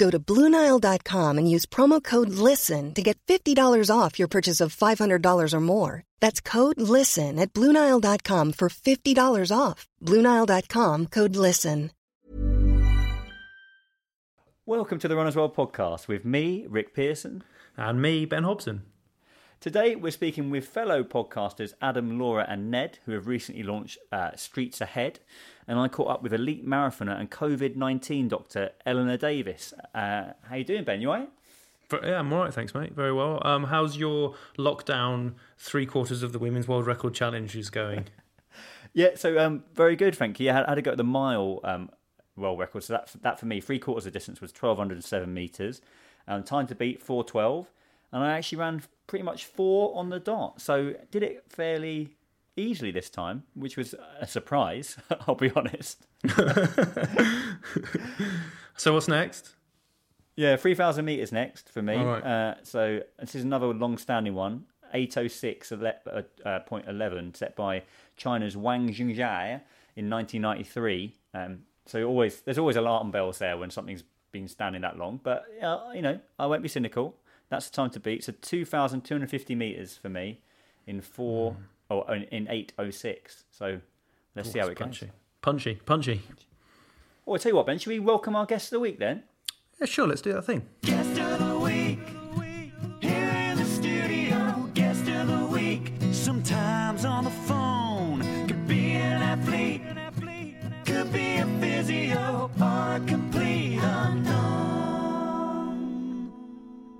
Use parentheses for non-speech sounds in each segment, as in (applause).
Go to BlueNile.com and use promo code LISTEN to get $50 off your purchase of $500 or more. That's code LISTEN at BlueNile.com for $50 off. BlueNile.com code LISTEN. Welcome to the Runners World podcast with me, Rick Pearson. And me, Ben Hobson. Today we're speaking with fellow podcasters Adam, Laura, and Ned, who have recently launched uh, Streets Ahead. And I caught up with elite marathoner and COVID 19 doctor Eleanor Davis. Uh, how you doing, Ben? You all right? Yeah, I'm all right, thanks, mate. Very well. Um, how's your lockdown three quarters of the Women's World Record Challenge is going? (laughs) yeah, so um, very good, thank you. I had, had to go at the mile um, world record. So that, that for me, three quarters of distance was 1,207 metres. Um, time to beat 412. And I actually ran pretty much four on the dot. So did it fairly easily this time, which was a surprise, (laughs) I'll be honest. (laughs) so what's next? Yeah, 3,000 metres next for me. Right. Uh, so this is another long standing one. 806.11 uh, uh, point 11 set by China's Wang Junxia in 1993. Um, so always there's always alarm bells there when something's been standing that long. But uh, you know, I won't be cynical. That's the time to beat. So 2,250 meters for me in four or oh, in 806. So let's Ooh, see how it's it goes. punchy. Punchy, punchy. Well, I'll tell you what, Ben. Should we welcome our guest of the week then? Yeah, sure, let's do that thing.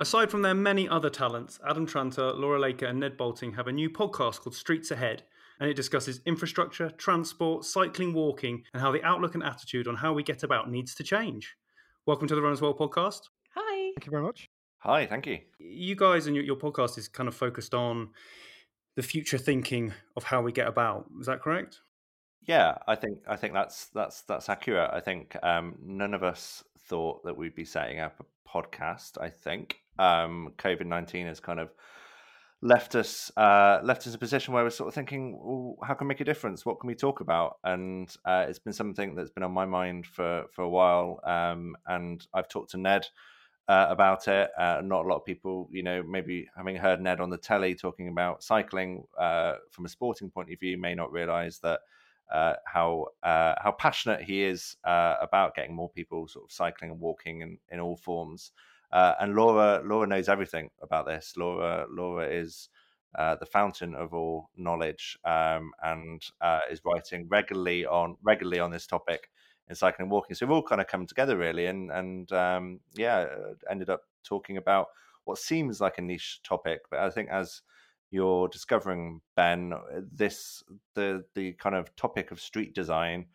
Aside from their many other talents, Adam Tranter, Laura Laker, and Ned Boulting have a new podcast called Streets Ahead, and it discusses infrastructure, transport, cycling, walking, and how the outlook and attitude on how we get about needs to change. Welcome to the Runners World podcast. Hi. Thank you very much. Hi, thank you. You guys and your, your podcast is kind of focused on the future thinking of how we get about. Is that correct? Yeah, I think I think that's that's that's accurate. I think um, none of us thought that we'd be setting up a podcast. I think um, COVID nineteen has kind of left us uh, left us in a position where we're sort of thinking, how can we make a difference? What can we talk about? And uh, it's been something that's been on my mind for for a while. Um, and I've talked to Ned uh, about it. Uh, not a lot of people, you know, maybe having heard Ned on the telly talking about cycling uh, from a sporting point of view, may not realise that uh, how how passionate he is about getting more people sort of cycling and walking in, in all forms. Uh, and Laura Laura knows everything about this. Laura Laura is uh, the fountain of all knowledge um, and uh, is writing regularly on regularly on this topic in cycling and walking. So we've all kind of come together really, and and um, yeah, ended up talking about what seems like a niche topic, but I think as you're discovering, Ben, this the the kind of topic of street design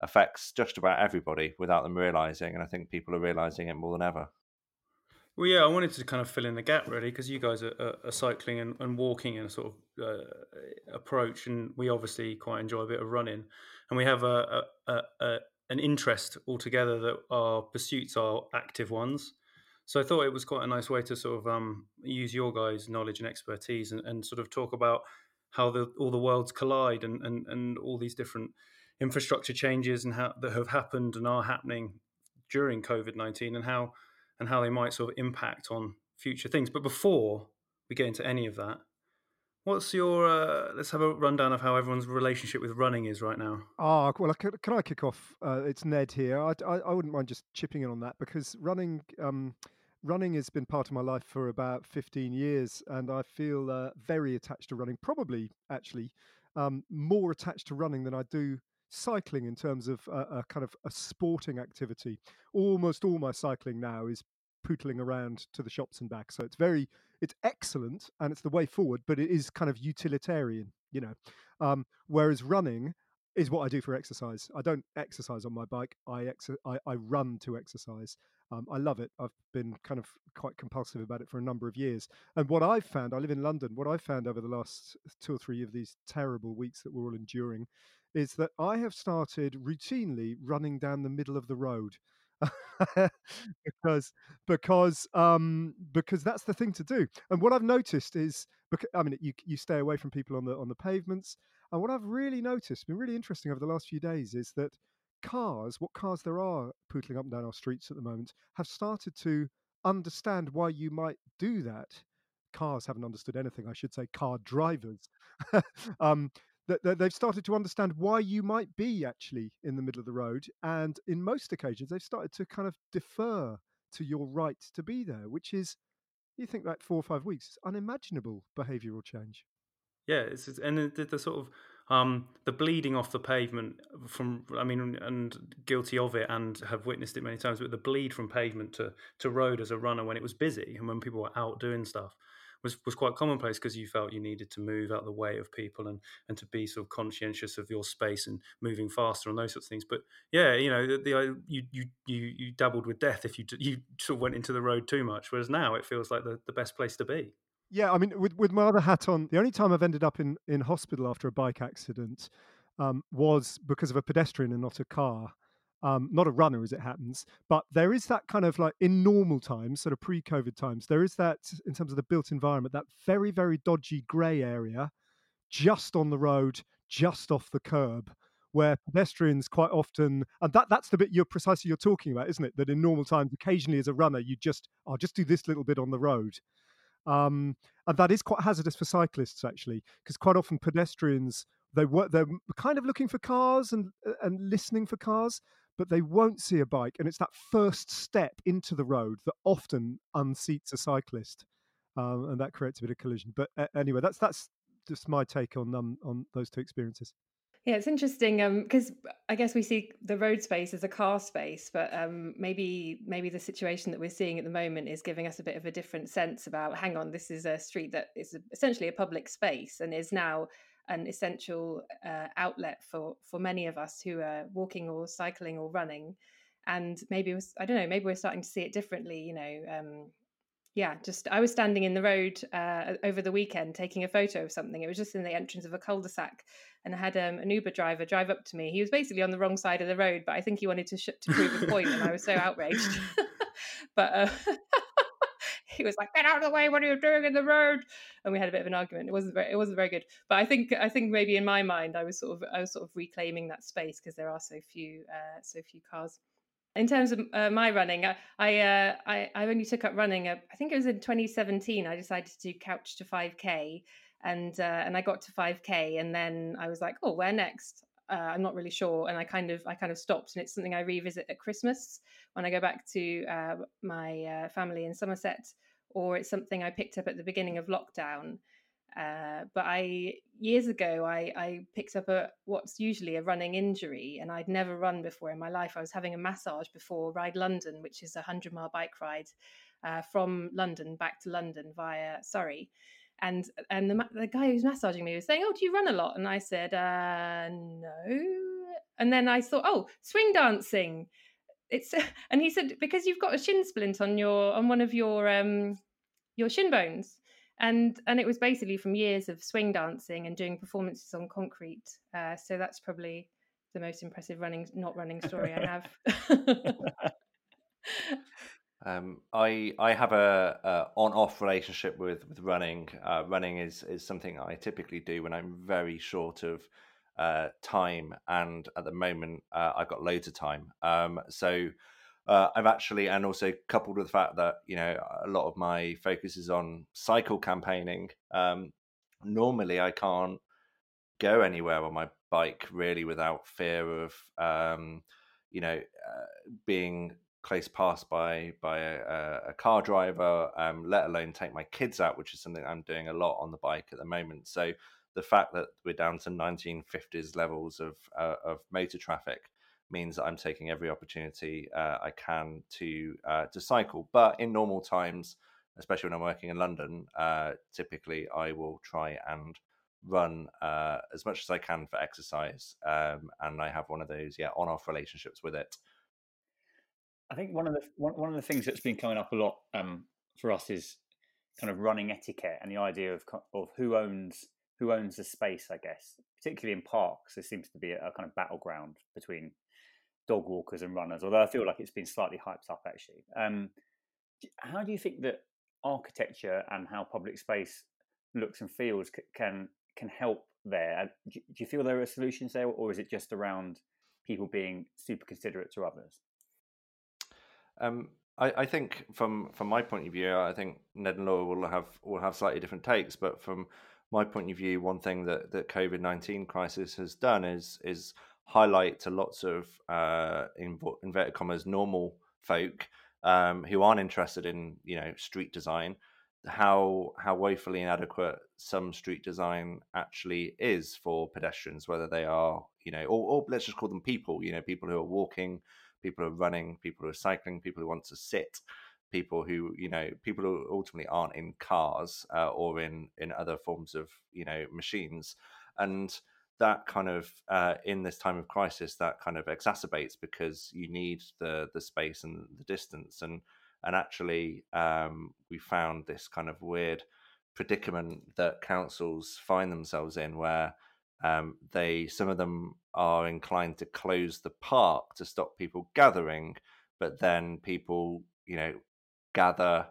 affects just about everybody without them realizing, and I think people are realizing it more than ever. Well, yeah, I wanted to kind of fill in the gap really because you guys are, are, are cycling and, and, walking in a sort of uh, approach, and we obviously quite enjoy a bit of running, and we have a, a, a an interest altogether that our pursuits are active ones. So I thought it was quite a nice way to sort of um, use your guys' knowledge and expertise and, and sort of talk about how the, all the worlds collide and, and, and all these different infrastructure changes and how that have happened and are happening during COVID nineteen and how and how they might sort of impact on future things. But before we get into any of that, What's your? Uh, let's have a rundown of how everyone's relationship with running is right now. Ah, well, can, can I kick off? Uh, it's Ned here. I, I, I wouldn't mind just chipping in on that because running, um, running has been part of my life for about 15 years, and I feel uh, very attached to running. Probably, actually, um, more attached to running than I do cycling in terms of a, a kind of a sporting activity. Almost all my cycling now is pootling around to the shops and back. So it's very, it's excellent and it's the way forward, but it is kind of utilitarian, you know. Um, whereas running is what I do for exercise. I don't exercise on my bike. I ex- I, I run to exercise. Um, I love it. I've been kind of quite compulsive about it for a number of years. And what I've found, I live in London. What I've found over the last two or three of these terrible weeks that we're all enduring, is that I have started routinely running down the middle of the road. (laughs) because because um because that's the thing to do. And what i've noticed is because i mean you you stay away from people on the on the pavements and what i've really noticed been really interesting over the last few days is that cars what cars there are pootling up and down our streets at the moment have started to understand why you might do that. Cars haven't understood anything i should say car drivers. (laughs) Um that, they've started to understand why you might be actually in the middle of the road. And in most occasions, they've started to kind of defer to your right to be there, which is, you think that four or five weeks is unimaginable behavioural change. Yeah, it's, it's and the, the, sort of um, the bleeding off the pavement from I mean, and guilty of it, and have witnessed it many times. But the bleed from pavement to to road as a runner when it was busy and when people were out doing stuff was was quite commonplace because you felt you needed to move out the way of people and and to be sort of conscientious of your space and moving faster and those sorts of things. But yeah, you know, the, the you you you you dabbled with death if you you sort of went into the road too much. Whereas now it feels like the, the best place to be. Yeah, I mean, with with my other hat on, the only time I've ended up in in hospital after a bike accident um, was because of a pedestrian and not a car um, not a runner as it happens, but there is that kind of like in normal times, sort of pre COVID times, there is that in terms of the built environment, that very, very dodgy grey area just on the road, just off the curb. Where pedestrians quite often, and that, that's the bit you're precisely you're talking about, isn't it? That in normal times, occasionally as a runner, you just, I'll just do this little bit on the road. Um, and that is quite hazardous for cyclists actually, because quite often pedestrians they were they're kind of looking for cars and and listening for cars, but they won't see a bike. And it's that first step into the road that often unseats a cyclist, um, and that creates a bit of collision. But uh, anyway, that's that's just my take on um, on those two experiences. Yeah, it's interesting because um, I guess we see the road space as a car space, but um, maybe maybe the situation that we're seeing at the moment is giving us a bit of a different sense about. Hang on, this is a street that is essentially a public space and is now an essential uh, outlet for for many of us who are walking or cycling or running. And maybe was i don't know maybe we're starting to see it differently you know um, yeah just i was standing in the road uh, over the weekend taking a photo of something. It was just in the entrance of a cul-de-sac and i had um, an uber driver drive up to me. He was basically on the wrong side of the road but i think he wanted to, sh- to prove a point and i was so outraged. (laughs) But uh, (laughs) he was like, "Get out of the way! What are you doing in the road?" And we had a bit of an argument. It wasn't very, it wasn't very good. But I think I think maybe in my mind, I was sort of I was sort of reclaiming that space because there are so few uh, so few cars. In terms of uh, my running, I I, uh, I, I only took up running. Uh, I think it was in 2017. I decided to do couch to 5k, and uh, and I got to 5k, and then I was like, oh, where next? Uh, I'm not really sure, and I kind of I kind of stopped, and it's something I revisit at Christmas when I go back to uh, my uh, family in Somerset, or it's something I picked up at the beginning of lockdown. Uh, but I years ago I, I picked up a what's usually a running injury, and I'd never run before in my life. I was having a massage before Ride London, which is a hundred mile bike ride uh, from London back to London via Surrey. And and the, the guy who's massaging me was saying, "Oh, do you run a lot?" And I said, uh, "No." And then I thought, "Oh, swing dancing." it's (laughs) and he said because you've got a shin splint on your on one of your um your shin bones and and it was basically from years of swing dancing and doing performances on concrete uh, so that's probably the most impressive running not running story i have (laughs) (laughs) um, I I have a, a on off relationship with with running. Uh, running is is something I typically do when I'm very short of uh, time, and at the moment uh, I've got loads of time. Um, so uh, I've actually, and also coupled with the fact that you know a lot of my focus is on cycle campaigning. Um, normally I can't go anywhere on my bike really without fear of um, you know uh, being close passed by by a, a car driver, um, let alone take my kids out, which is something I'm doing a lot on the bike at the moment. So the fact that we're down to 1950s levels of uh, of motor traffic means that I'm taking every opportunity uh, I can to uh, to cycle. But in normal times, especially when I'm working in London, uh, typically I will try and run uh, as much as I can for exercise, um, and I have one of those yeah on-off relationships with it. I think one of the one, one of the things that's been coming up a lot um, for us is kind of running etiquette and the idea of of who owns who owns the space. I guess, particularly in parks, there seems to be a, a kind of battleground between dog walkers and runners. Although I feel like it's been slightly hyped up actually. Um, how do you think that architecture and how public space looks and feels can can help there? Do you feel there are solutions there, or is it just around people being super considerate to others? Um, I, I, think from from my point of view, I think Ned and Laura will have will have slightly different takes. But from my point of view, one thing that that COVID nineteen crisis has done is is highlight to lots of uh, in inverted commas normal folk um, who aren't interested in you know street design how how woefully inadequate some street design actually is for pedestrians, whether they are you know or, or let's just call them people, you know, people who are walking people who are running, people who are cycling, people who want to sit, people who you know, people who ultimately aren't in cars uh, or in in other forms of you know machines, and that kind of uh, in this time of crisis that kind of exacerbates because you need the the space and the distance. And and actually um, we found this kind of weird predicament that councils find themselves in where um, they some of them are inclined to close the park to stop people gathering, but then people, you know, gather.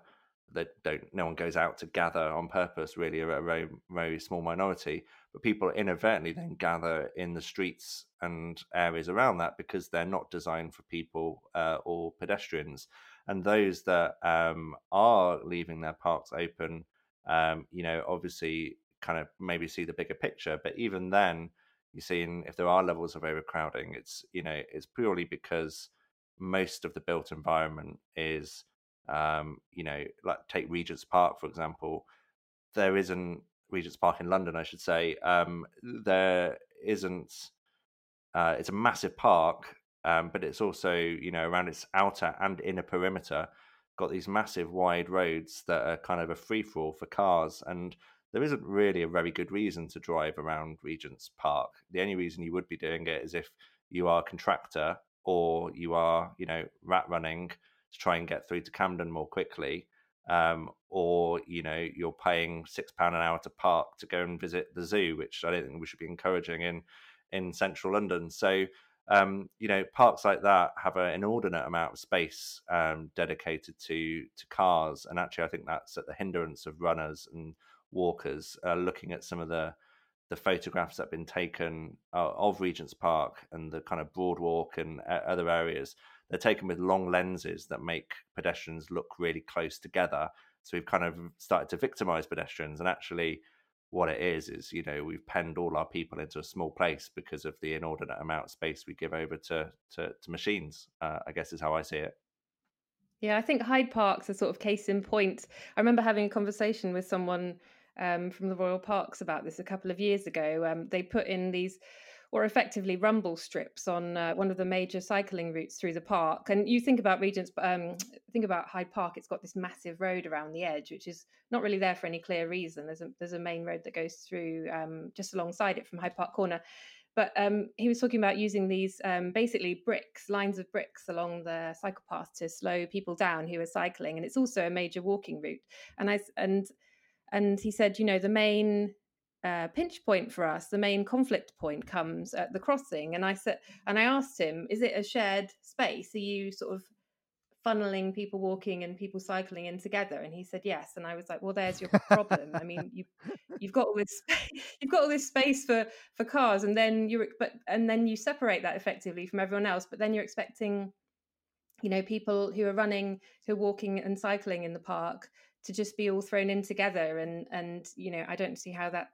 That don't. No one goes out to gather on purpose. Really, a very very small minority. But people inadvertently then gather in the streets and areas around that because they're not designed for people uh, or pedestrians. And those that um, are leaving their parks open, um, you know, obviously kind of maybe see the bigger picture. But even then, you see, if there are levels of overcrowding, it's you know it's purely because most of the built environment is, um, you know, like take Regent's Park for example. There isn't Regent's Park in London, I should say. Um, there isn't. Uh, it's a massive park, um, but it's also you know around its outer and inner perimeter got these massive wide roads that are kind of a free for all for cars and there isn't really a very good reason to drive around Regent's Park. The only reason you would be doing it is if you are a contractor or you are, you know, rat running to try and get through to Camden more quickly, um, or you know, you're paying six pound an hour to park to go and visit the zoo, which I don't think we should be encouraging in in central London. So. Um, you know, parks like that have an inordinate amount of space um, dedicated to to cars, and actually, I think that's at the hindrance of runners and walkers, uh, looking at some of the the photographs that have been taken uh, of Regent's Park and the kind of Broadwalk and uh, other areas. They're taken with long lenses that make pedestrians look really close together. So we've kind of started to victimize pedestrians, and actually, what it is is you know we've penned all our people into a small place because of the inordinate amount of space we give over to to, to machines. Uh, I guess is how I see it. Yeah, I think Hyde Park's a sort of case in point. I remember having a conversation with someone um, from the Royal Parks about this a couple of years ago. Um, they put in these, or effectively rumble strips on uh, one of the major cycling routes through the park. And you think about Regent's, um, think about Hyde Park. It's got this massive road around the edge, which is not really there for any clear reason. There's a there's a main road that goes through um, just alongside it from Hyde Park Corner. But um, he was talking about using these um, basically bricks, lines of bricks along the cycle path to slow people down who are cycling, and it's also a major walking route. And I and and he said, you know, the main uh, pinch point for us, the main conflict point comes at the crossing. And I said, and I asked him, is it a shared space? Are you sort of funneling people walking and people cycling in together? And he said yes. And I was like, well, there's your problem. I mean, you (laughs) you've got all this (laughs) you've got all this space for for cars, and then you're but and then you separate that effectively from everyone else. But then you're expecting you know people who are running who are walking and cycling in the park to just be all thrown in together and and you know i don't see how that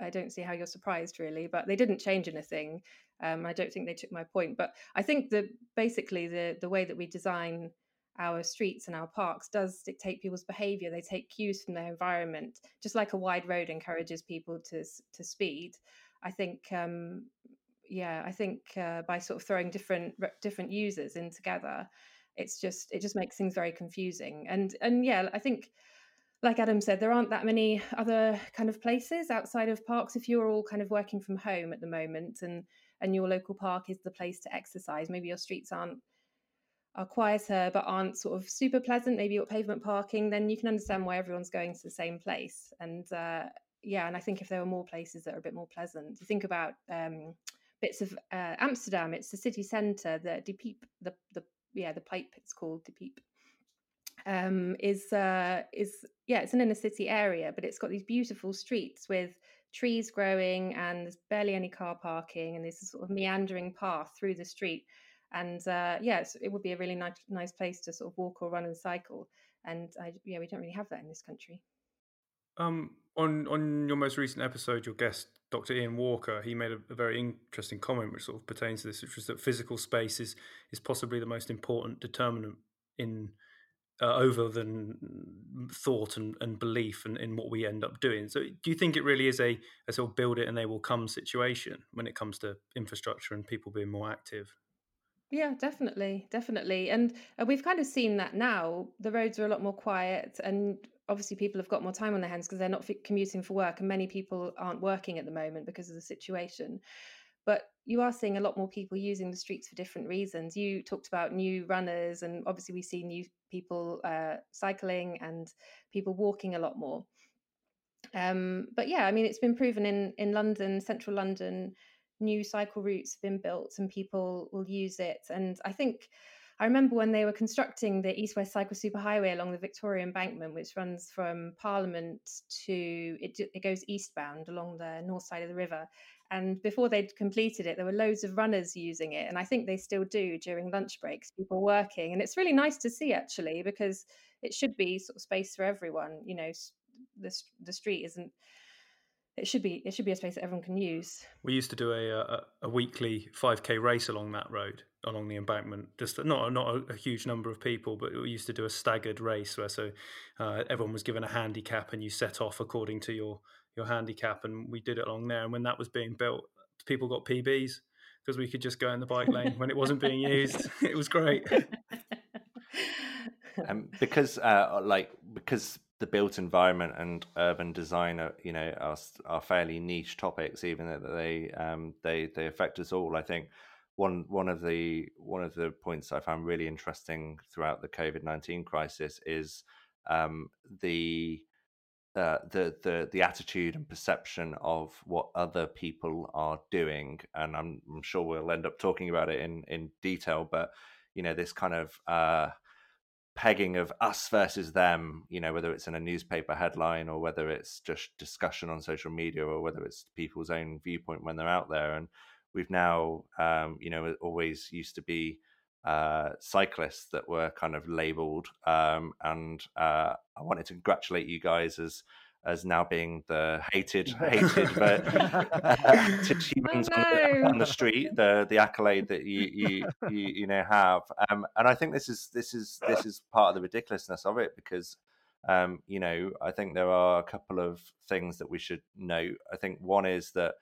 I don't see how you're surprised really. But they didn't change anything. Um, I don't think they took my point. But I think that basically the the way that we design our streets and our parks does dictate people's behavior they take cues from their environment just like a wide road encourages people to to speed i think um yeah i think uh, by sort of throwing different different users in together it's just it just makes things very confusing and and yeah i think like adam said there aren't that many other kind of places outside of parks if you're all kind of working from home at the moment and and your local park is the place to exercise maybe your streets aren't are quieter but aren't sort of super pleasant, maybe got pavement parking, then you can understand why everyone's going to the same place. And uh, yeah, and I think if there were more places that are a bit more pleasant, you think about um, bits of uh, Amsterdam, it's the city centre, the De the the yeah, the pipe it's called the peep. Um, is uh, is yeah, it's an inner city area, but it's got these beautiful streets with trees growing and there's barely any car parking and there's a sort of meandering path through the street and uh, yeah, it would be a really nice nice place to sort of walk or run and cycle. And I, yeah, we don't really have that in this country. Um, on on your most recent episode, your guest Dr. Ian Walker, he made a, a, very interesting comment which sort of pertains to this, which was that physical space is is possibly the most important determinant in uh, over than thought and, and belief and in, what we end up doing. So, do you think it really is a, a sort of build it and they will come situation when it comes to infrastructure and people being more active? Yeah, definitely, definitely. And uh, we've kind of seen that now. The roads are a lot more quiet, and obviously, people have got more time on their hands because they're not commuting for work, and many people aren't working at the moment because of the situation. But you are seeing a lot more people using the streets for different reasons. You talked about new runners, and obviously, we see new people uh, cycling and people walking a lot more. Um, but yeah, I mean, it's been proven in in London, central London new cycle routes have been built and people will use it. And I think I remember when they were constructing the East West Cycle Superhighway along the Victoria Embankment, which runs from Parliament to it, it goes eastbound along the north side of the river. And before they'd completed it, there were loads of runners using it. And I think they still do during lunch breaks, people working. And it's really nice to see actually, because it should be sort of space for everyone. You know, the, the street isn't it should be it should be a space that everyone can use. We used to do a a, a weekly 5k race along that road along the embankment. Just not not a, a, huge number of people, but we used to do a staggered race where so uh, everyone was given a handicap and you set off according to your your handicap, and we did it along there. And when that was being built, people got PBs because we could just go in the bike lane when it wasn't being (laughs) used. (laughs) it was great. (laughs) um, because uh, like because the built environment and urban design are you know are, are fairly niche topics even though they um, they they affect us all i think one one of the one of the points i found really interesting throughout the covid-19 crisis is um, the uh, the the the attitude and perception of what other people are doing, and I'm, I'm sure we'll end up talking about it in in detail. But you know, this kind of uh, pegging of us versus them, you know, whether it's in a newspaper headline or whether it's just discussion on social media or whether it's people's own viewpoint when they're out there. And we've now, um, you know, always used to be uh, cyclists that were kind of labeled. Um, and uh, I wanted to congratulate you guys as as now being the hated hated but (laughs) humans on, the, on, the, street the the accolade that you you you, you know have um, and I think this is this is this is part of the ridiculousness of it because um, you know I think there are a couple of things that we should note I think one is that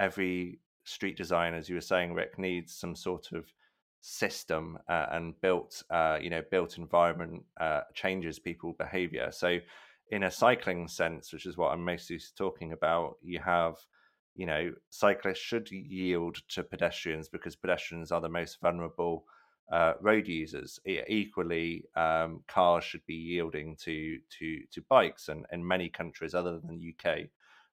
every street design as you were saying Rick needs some sort of system uh, and built uh, you know built environment uh, changes people behavior so in a cycling sense, which is what I'm mostly talking about, you have, you know, cyclists should yield to pedestrians because pedestrians are the most vulnerable uh, road users. equally, um, cars should be yielding to to to bikes, and in many countries other than the UK,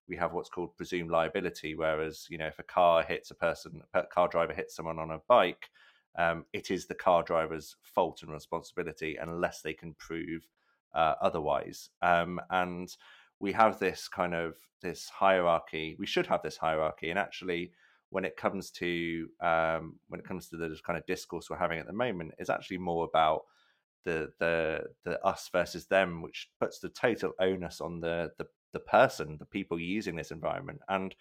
we have what's called presumed liability. Whereas, you know, if a car hits a person, a car driver hits someone on a bike, um, it is the car driver's fault and responsibility unless they can prove uh, otherwise. Um, and we have this kind of this hierarchy. We should have this hierarchy, and actually, when it comes to um, when it comes to the kind of discourse we're having at the moment, is actually more about the the the us versus them, which puts the total onus on the the, the person, the people using this environment. And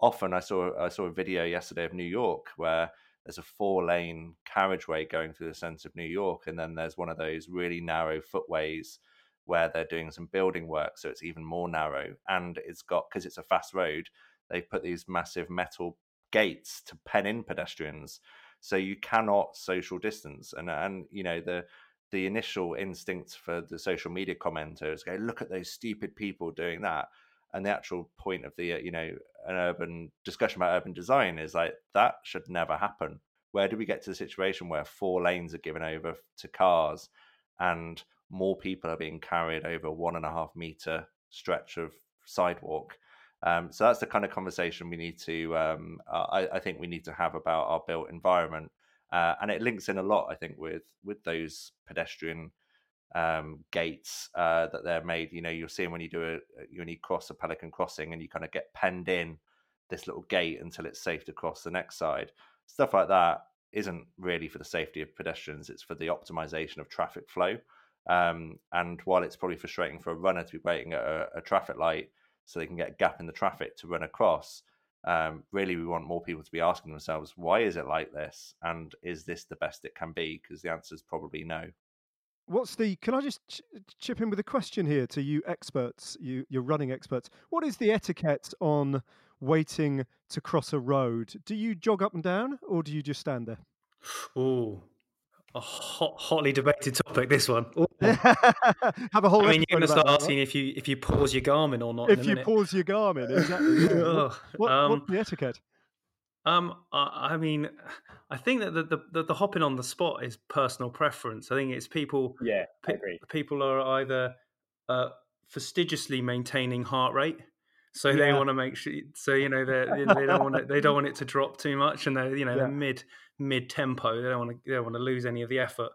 often, I saw I saw a video yesterday of New York where there's a four lane carriageway going through the centre of New York, and then there's one of those really narrow footways where they're doing some building work, so it's even more narrow. And it's got because it's a fast road, they've put these massive metal gates to pen in pedestrians, so you cannot social distance. And and you know the the initial instinct for the social media commenters go look at those stupid people doing that. And the actual point of the uh, you know an urban discussion about urban design is like that should never happen. Where do we get to the situation where four lanes are given over to cars and more people are being carried over one and a half meter stretch of sidewalk? Um, so that's the kind of conversation we need to um, I, I, think we need to have about our built environment uh, and it links in a lot i think with with those pedestrian um, gates uh, that they're made. You know, you're seeing when you do a when you cross a Pelican crossing and you kind of get penned in this little gate until it's safe to cross the next side. Stuff like that isn't really for the safety of pedestrians; it's for the optimization of traffic flow. Um, and while it's probably frustrating for a runner to be waiting at a, a traffic light so they can get a gap in the traffic to run across, um, really we want more people to be asking themselves, why is it like this? And is this the best it can be? Because the answer is probably no. What's the? Can I just ch- chip in with a question here to you experts, you you running experts? What is the etiquette on waiting to cross a road? Do you jog up and down, or do you just stand there? Oh, a hot, hotly debated topic. This one. (laughs) Have a whole. I mean, you're going to start about that, asking if you if you pause your Garmin or not. If a you minute. pause your Garmin, exactly. yeah. (sighs) What- what- um, what's the etiquette? Um, I, I mean, (sighs) I think that the, the the the hopping on the spot is personal preference. I think it's people. Yeah, I pe- People are either uh, fastidiously maintaining heart rate, so they want to make sure. So you know they they don't want it, they don't want it to drop too much, and they're you know Yeah. they're mid mid tempo. They don't want to they don't want to lose any of the effort.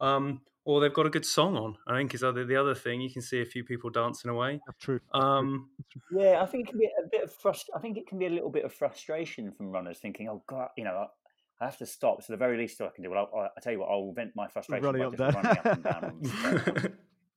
Um, or they've got a good song on. I think is other the other thing. You can see a few people dancing away. That's true. Um, Yeah, I think it can be a bit of frust- I think it can be a little bit of frustration from runners thinking, "Oh God, you know, I, I have to stop." So the very least I can do, well, I'll, I tell you what, I'll vent my frustration Running by up just there. running up and down.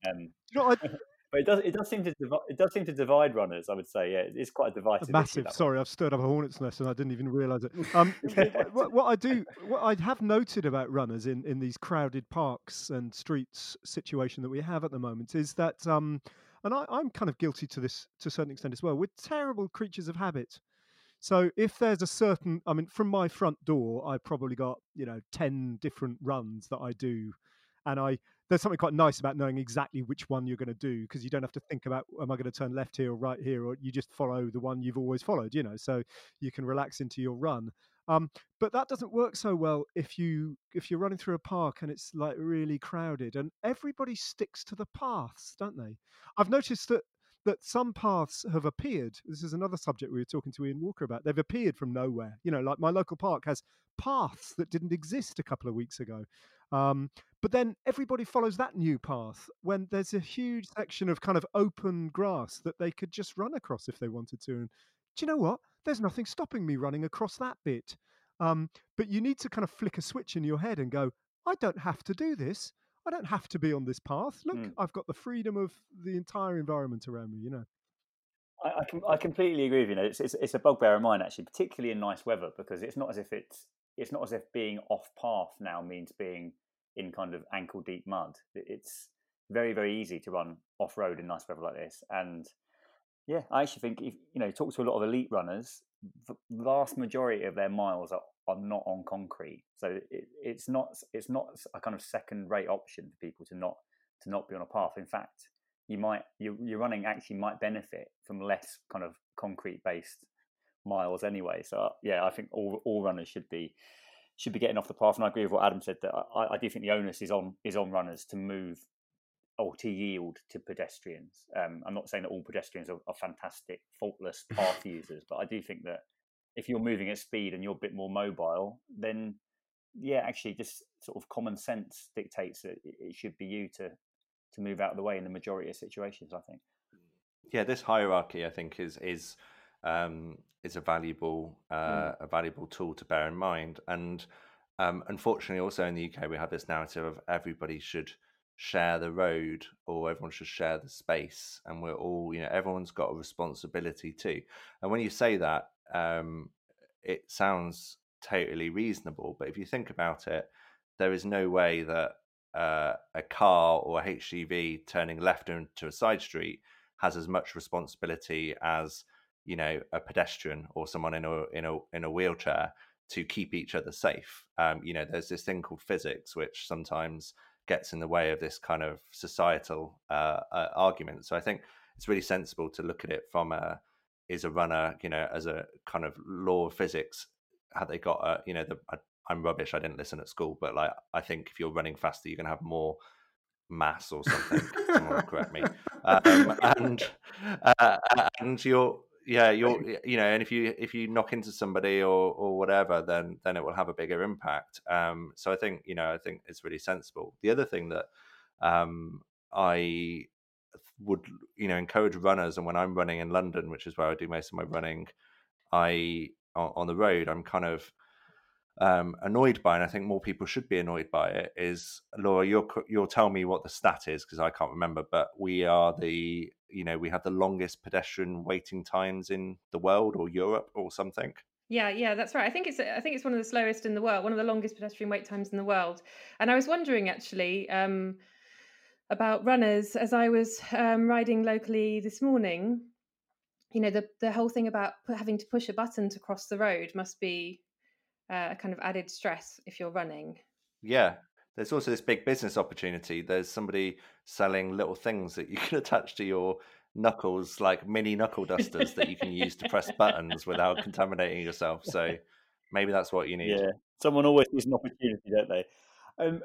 on (laughs) um, You know, I, (laughs) but it does it does seem to divi- it does seem to divide runners. I would say, yeah, it's quite a divisive. massive. Sorry, I've stirred up a hornet's nest and I didn't even realise it. (laughs) Um, (laughs) what, what I do, what I have noted about runners in, in these crowded parks and streets situation that we have at the moment is that, um, and I, I'm kind of guilty to this to a certain extent as well. We're terrible creatures of habit. So if there's a certain, I mean, from my front door, I've probably got you know ten different runs that I do, and I there's something quite nice about knowing exactly which one you're going to do because you don't have to think about am I going to turn left here or right here, or you just follow the one you've always followed, you know. So you can relax into your run. Um, but that doesn't work so well if you if you're running through a park and it's like really crowded and everybody sticks to the paths, don't they? I've noticed that that some paths have appeared. This is another subject we were talking to Ian Walker about. They've appeared from nowhere. You know, like my local park has paths that didn't exist a couple of weeks ago. Um, but then everybody follows that new path when there's a huge section of kind of open grass that they could just run across if they wanted to. And do you know what? There's nothing stopping me running across that bit. Um, but you need to kind of flick a switch in your head and go, I don't have to do this. I don't have to be on this path. Look, Mm. I've got the freedom of the entire environment around me, you know. I, I, com- I completely agree with you. know, It's, it's, it's a bugbear of mine actually, particularly in nice weather, because it's not as if it's it's not as if being off path now means being in kind of ankle deep mud. It's very very easy to run off road in nice weather like this, and yeah, I actually think if you know talk to a lot of elite runners, the vast majority of their miles are, are not on concrete, so it, it's not it's not a kind of second rate option for people to not to not be on a path. In fact, you might your, your running actually might benefit from less kind of concrete based miles anyway. So yeah, I think all all runners should be should be getting off the path. And I agree with what Adam said that I, I do think the onus is on is on runners to move or to yield to pedestrians. Um, I'm not saying that all pedestrians are, are fantastic, faultless (laughs) path users, but I do think that if you're moving at speed and you're a bit more mobile, then yeah, actually, just sort of common sense dictates that it it should be you to to move out of the way in the majority of situations. I think. yeah this hierarchy i think is is um is a valuable uh a valuable tool to bear in mind. And um unfortunately also in the uk we have this narrative of everybody should share the road or everyone should share the space. And we're all you know everyone's got a responsibility too. And when you say that um, it sounds totally reasonable. But if you think about it there is no way that uh, a car or a hgv turning left into a side street has as much responsibility as you know a pedestrian or someone in a in a in a wheelchair to keep each other safe um, you know there's this thing called physics which sometimes gets in the way of this kind of societal uh, uh, argument. So I think it's really sensible to look at it from a is a runner, you know, as a kind of law of physics. Had they got a, you know, the I, I'm rubbish. I didn't listen at school, but like I think if you're running faster, you're going to have more mass or something. Someone correct me. Um, and (laughs) uh, and you're yeah you're you know and if you if you knock into somebody or or whatever then then it will have a bigger impact um so i think you know i think it's really sensible the other thing that um i would you know encourage runners and when i'm running in london which is where i do most of my running i on the road i'm kind of um, annoyed by, and I think more people should be annoyed by it, is Laura. You'll you'll tell me what the stat is because I can't remember, but we are the you know we have the longest pedestrian waiting times in the world or Europe or something. Yeah, yeah, that's right. I think it's I think it's one of the slowest in the world, one of the longest pedestrian wait times in the world. And I was wondering actually um, about runners as I was um, riding locally this morning. You know, the the whole thing about having to push a button to cross the road must be uh, a kind of added stress if you're running. Yeah, there's also this big business opportunity. There's somebody selling little things that you (laughs) can attach to your knuckles, like mini knuckle dusters that you can use to press buttons without contaminating yourself. So (laughs) maybe that's what you need. Yeah, someone always needs an opportunity, don't they? Um,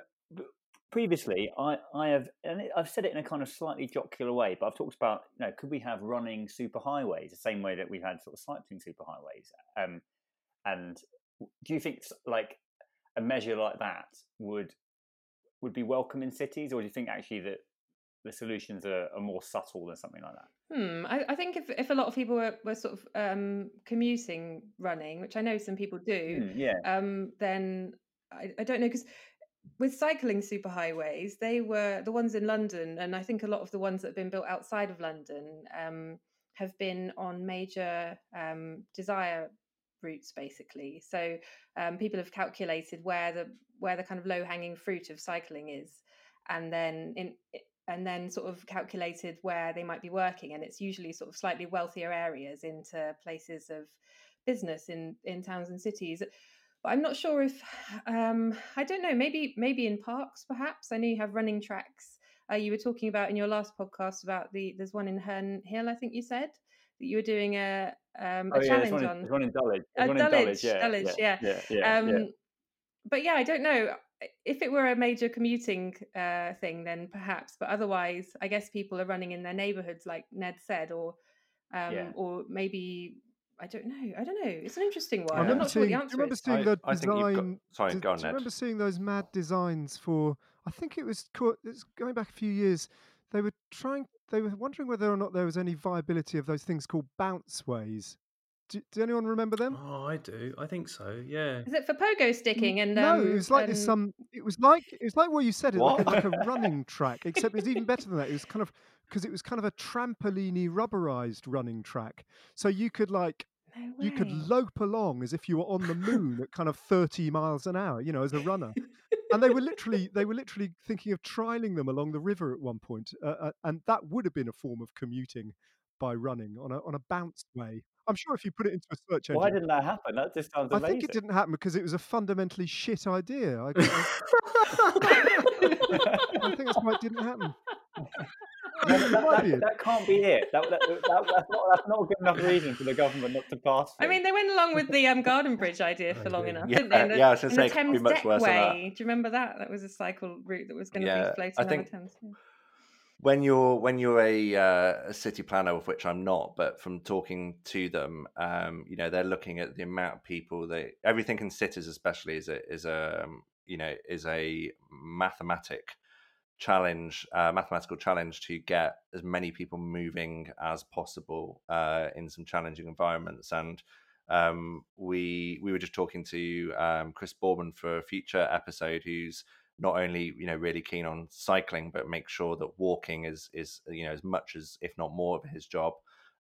previously, I, I have, and I've said it in a kind of slightly jocular way, but I've talked about, you know, could we have running superhighways the same way that we've had sort of cycling superhighways? Um, and do you think like a measure like that would would be welcome in cities, or do you think actually that the solutions are, are more subtle than something like that? Hmm. I, I, think if, if a lot of people were, were sort of um, commuting running, which I know some people do, mm, yeah. Um, then I, I don't know because with cycling superhighways, they were the ones in London, and I think a lot of the ones that have been built outside of London um, have been on major um, desire routes basically. So um, people have calculated where the where the kind of low hanging fruit of cycling is and then in and then sort of calculated where they might be working and it's usually sort of slightly wealthier areas into places of business in in towns and cities. But i'm not sure if um i don't know maybe maybe in parks perhaps? I know you have running tracks. Uh, you were talking about in your last podcast about the there's one in herne hill i think you said you were doing a um, a oh, yeah, challenge one on. There's one in Dulwich. There's one in Dulwich, yeah, Dulwich, yeah, yeah, yeah, um, yeah. But yeah, I don't know if it were a major commuting uh, thing, then perhaps. But otherwise, I guess people are running in their neighbourhoods, like Ned said, or um, Yeah. or maybe I don't know. I don't know. It's an interesting one. I I'm remember not sure what seeing, the do you answer remember is. seeing I- the I got- sorry, do, go on, do you Ned. remember seeing those mad designs for? I think it was called, it's going back a few years. They were trying. They were wondering whether or not there was any viability of those things called bounce ways. Do, does anyone remember them? Oh, I do. I think so. Yeah. Is it for pogo sticking? And no, um, it was like this. and- Some. It was like it was like what you said. It like, a, like (laughs) a running track, except it was even better than that. It was kind of because it was kind of a trampoline rubberized running track. So you could like No you could way. lope along as if you were on the moon at kind of 30 miles an hour you know as a runner and they were literally they were literally thinking of trialing them along the river at one point uh, uh, and that would have been a form of commuting by running on a on a bounce way i'm sure if you put it into a search engine Why didn't that happen? That just sounds I think it didn't happen because it was a fundamentally shit idea. I, I, (laughs) I think that's why it didn't happen. (laughs) No, that, that, that, that can't be it. That, that, that, that's, not, that's not a good enough reason for the government not to pass. I mean, they went along with the um, Garden Bridge idea (laughs) for long enough, Yeah, didn't they? And the, yeah, I was gonna say the it could be Thames much worse than that. Deckway. Do you remember that? That was a cycle route that was going to Yeah, be floating I on think- the Thames. yeah. when you're when you're a, uh, a city planner, of which I'm not, but from talking to them, um, you know, they're looking at the amount of people they everything in cities, especially, is a is a um, you know is a mathematic challenge, uh, mathematical challenge to get as many people moving as possible uh, in some challenging environments. And um, we we were just talking to um, Chris Boardman for a future episode, who's not only you know really keen on cycling, but make sure that walking is is you know as much as if not more of his job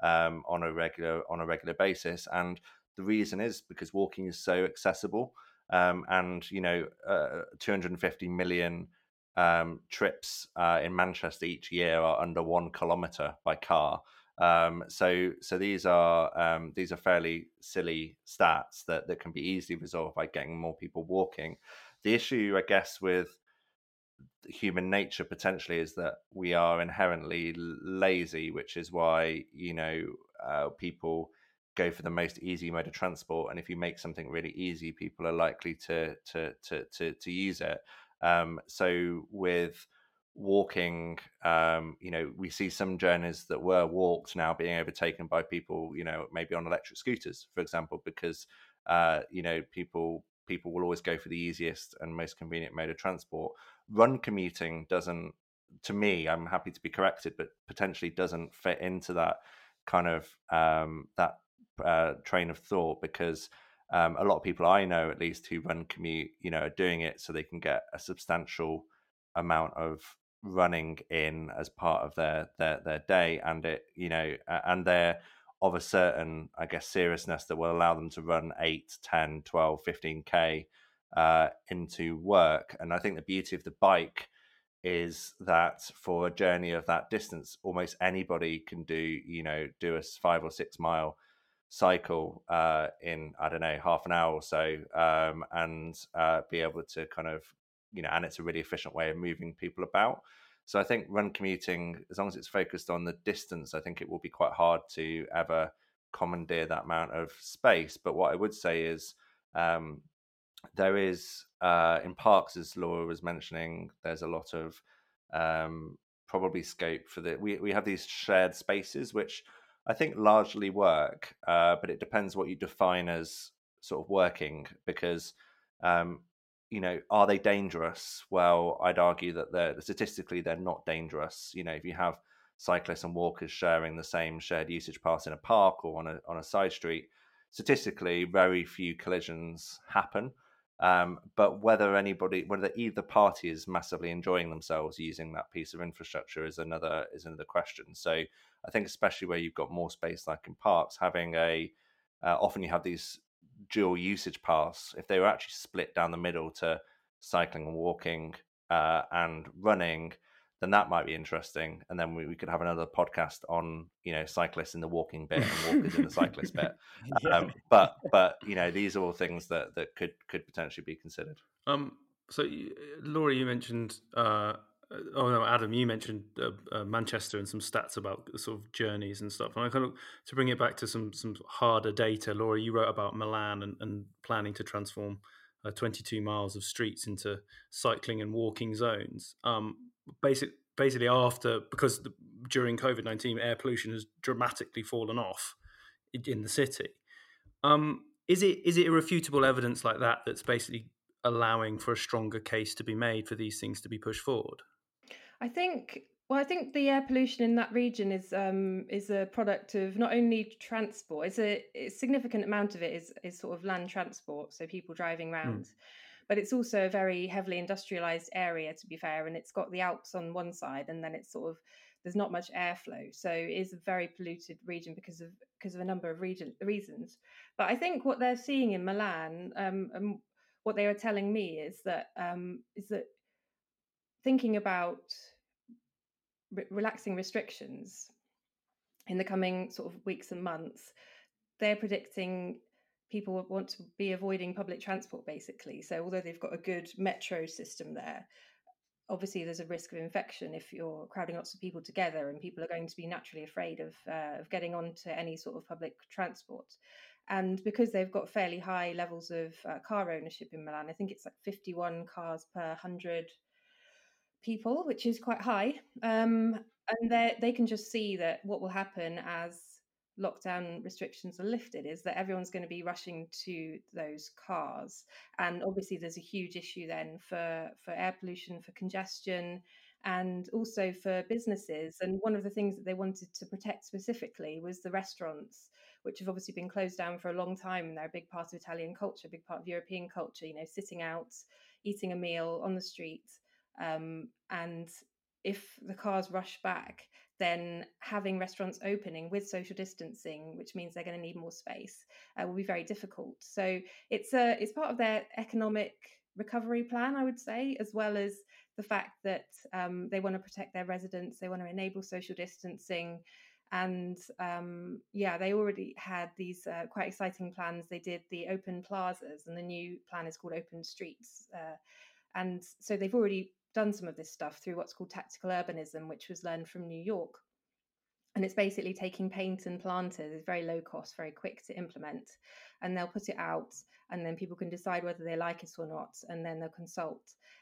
um, on a regular on a regular basis. And the reason is because walking is so accessible, um, and you know, uh, 250 million um, trips uh, in Manchester each year are under one kilometre by car. Um, so, so these are um, these are fairly silly stats that that can be easily resolved by getting more people walking. The issue, I guess, with human nature potentially is that we are inherently lazy, which is why you know uh, people go for the most easy mode of transport. And if you make something really easy, people are likely to to to to, to use it. Um, so with walking, um, you know, we see some journeys that were walked now being overtaken by people, you know, maybe on electric scooters, for example, because uh, you know people people will always go for the easiest and most convenient mode of transport. Run commuting doesn't, to me, I'm happy to be corrected, but potentially doesn't fit into that kind of um, that uh, train of thought because um, a lot of people I know, at least, who run commute, you know, are doing it so they can get a substantial amount of running in as part of their their their day, and it, you know, and they're of a certain, I guess, seriousness that will allow them to run 8, 10, 12, 15k uh, into work. And I think the beauty of the bike is that for a journey of that distance, almost anybody can do, you know, do a five or six mile cycle uh, in I don't know half an hour or so, um, and uh, be able to kind of you know, and it's a really efficient way of moving people about. So I think run commuting, as long as it's focused on the distance, I think it will be quite hard to ever commandeer that amount of space. But what I would say is um, there is uh, in parks, as Laura was mentioning, there's a lot of um, probably scope for the. We we have these shared spaces which I think largely work, uh, but it depends what you define as sort of working because um, you know are they dangerous? Well i'd argue that they're statistically they're not dangerous. You know if you have cyclists and walkers sharing the same shared usage path in a park or on a on a side street statistically very few collisions happen um, but whether anybody whether either party is massively enjoying themselves using that piece of infrastructure is another is another question so I think especially where you've got more space, like in parks, having a uh, often you have these dual usage paths. If they were actually split down the middle to cycling and walking uh, and running, then that might be interesting. And then we, we, could have another podcast on you know cyclists in the walking bit and walkers in the cyclist bit. (laughs) Um, but but you know these are all things that that could could potentially be considered. Um. So, Laura, you mentioned uh, uh, oh no, Adam, you mentioned uh, uh, Manchester and some stats about sort of journeys and stuff. And I kind of to bring it back to some some harder data. Laura, you wrote about Milan and, and planning to transform uh, 22 miles of streets into cycling and walking zones. Um, basic, basically, after because the, during COVID 19, air pollution has dramatically fallen off in the city. Um, is it is it irrefutable evidence like that that's basically allowing for a stronger case to be made for these things to be pushed forward? I think well, I think the air pollution in that region is um, is a product of not only transport. It's a, a, significant amount of it is is sort of land transport, so people driving around. Mm. But it's also a very heavily industrialized area, to be fair, and it's got the Alps on one side, and then it's sort of there's not much airflow, so it is a very polluted region because of because of a number of region, reasons. But I think what they're seeing in Milan, um, and what they were telling me is that um, is that thinking about re- relaxing restrictions in the coming sort of weeks and months, they're predicting people want to be avoiding public transport basically. So although they've got a good metro system there, obviously there's a risk of infection if you're crowding lots of people together, and people are going to be naturally afraid of uh, of getting onto any sort of public transport. And because they've got fairly high levels of uh, car ownership in Milan, I think it's like 51 cars per 100 people, which is quite high. Um, and they they can just see that what will happen as lockdown restrictions are lifted is that everyone's going to be rushing to those cars and obviously there's a huge issue then for for air pollution for congestion and also for businesses. And one of the things that they wanted to protect specifically was the restaurants, which have obviously been closed down for a long time. And they're a big part of Italian culture, a big part of European culture, you know, sitting out, eating a meal on the street. Um, and if the cars rush back, then having restaurants opening with social distancing, which means they're going to need more space, uh, will be very difficult. So it's a it's part of their economic recovery plan, I would say, as well as the fact that um, they want to protect their residents, they want to enable social distancing. And um, yeah, they already had these uh, quite exciting plans. They did the open plazas, and the new plan is called Open Streets. Uh, and so they've already done some of this stuff through what's called tactical urbanism, which was learned from New York. And it's basically taking paint and planters, it's very low cost, very quick to implement. And they'll put it out, and then people can decide whether they like it or not, and then they'll consult.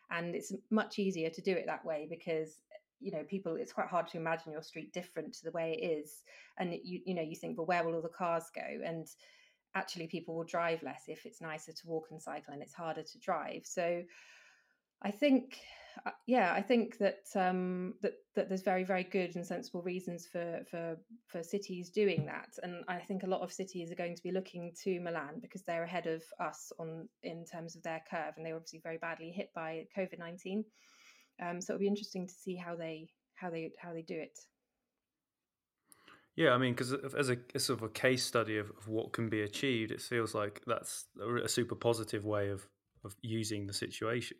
And it's much easier to do it that way because you know people it's quite hard to imagine your street different to the way it is and you you know you think well where will all the cars go and actually people will drive less if it's nicer to walk and cycle and it's harder to drive so i think yeah, I think that um, that that there's very very good and sensible reasons for for for cities doing that, and I think a lot of cities are going to be looking to Milan because they're ahead of us on in terms of their curve, and they were obviously very badly hit by COVID nineteen. Um, so it'll be interesting to see how they how they how they do it. Yeah, I mean, because as a, a, sort of a case study of, of what can be achieved, it feels like that's a super positive way of of using the situation.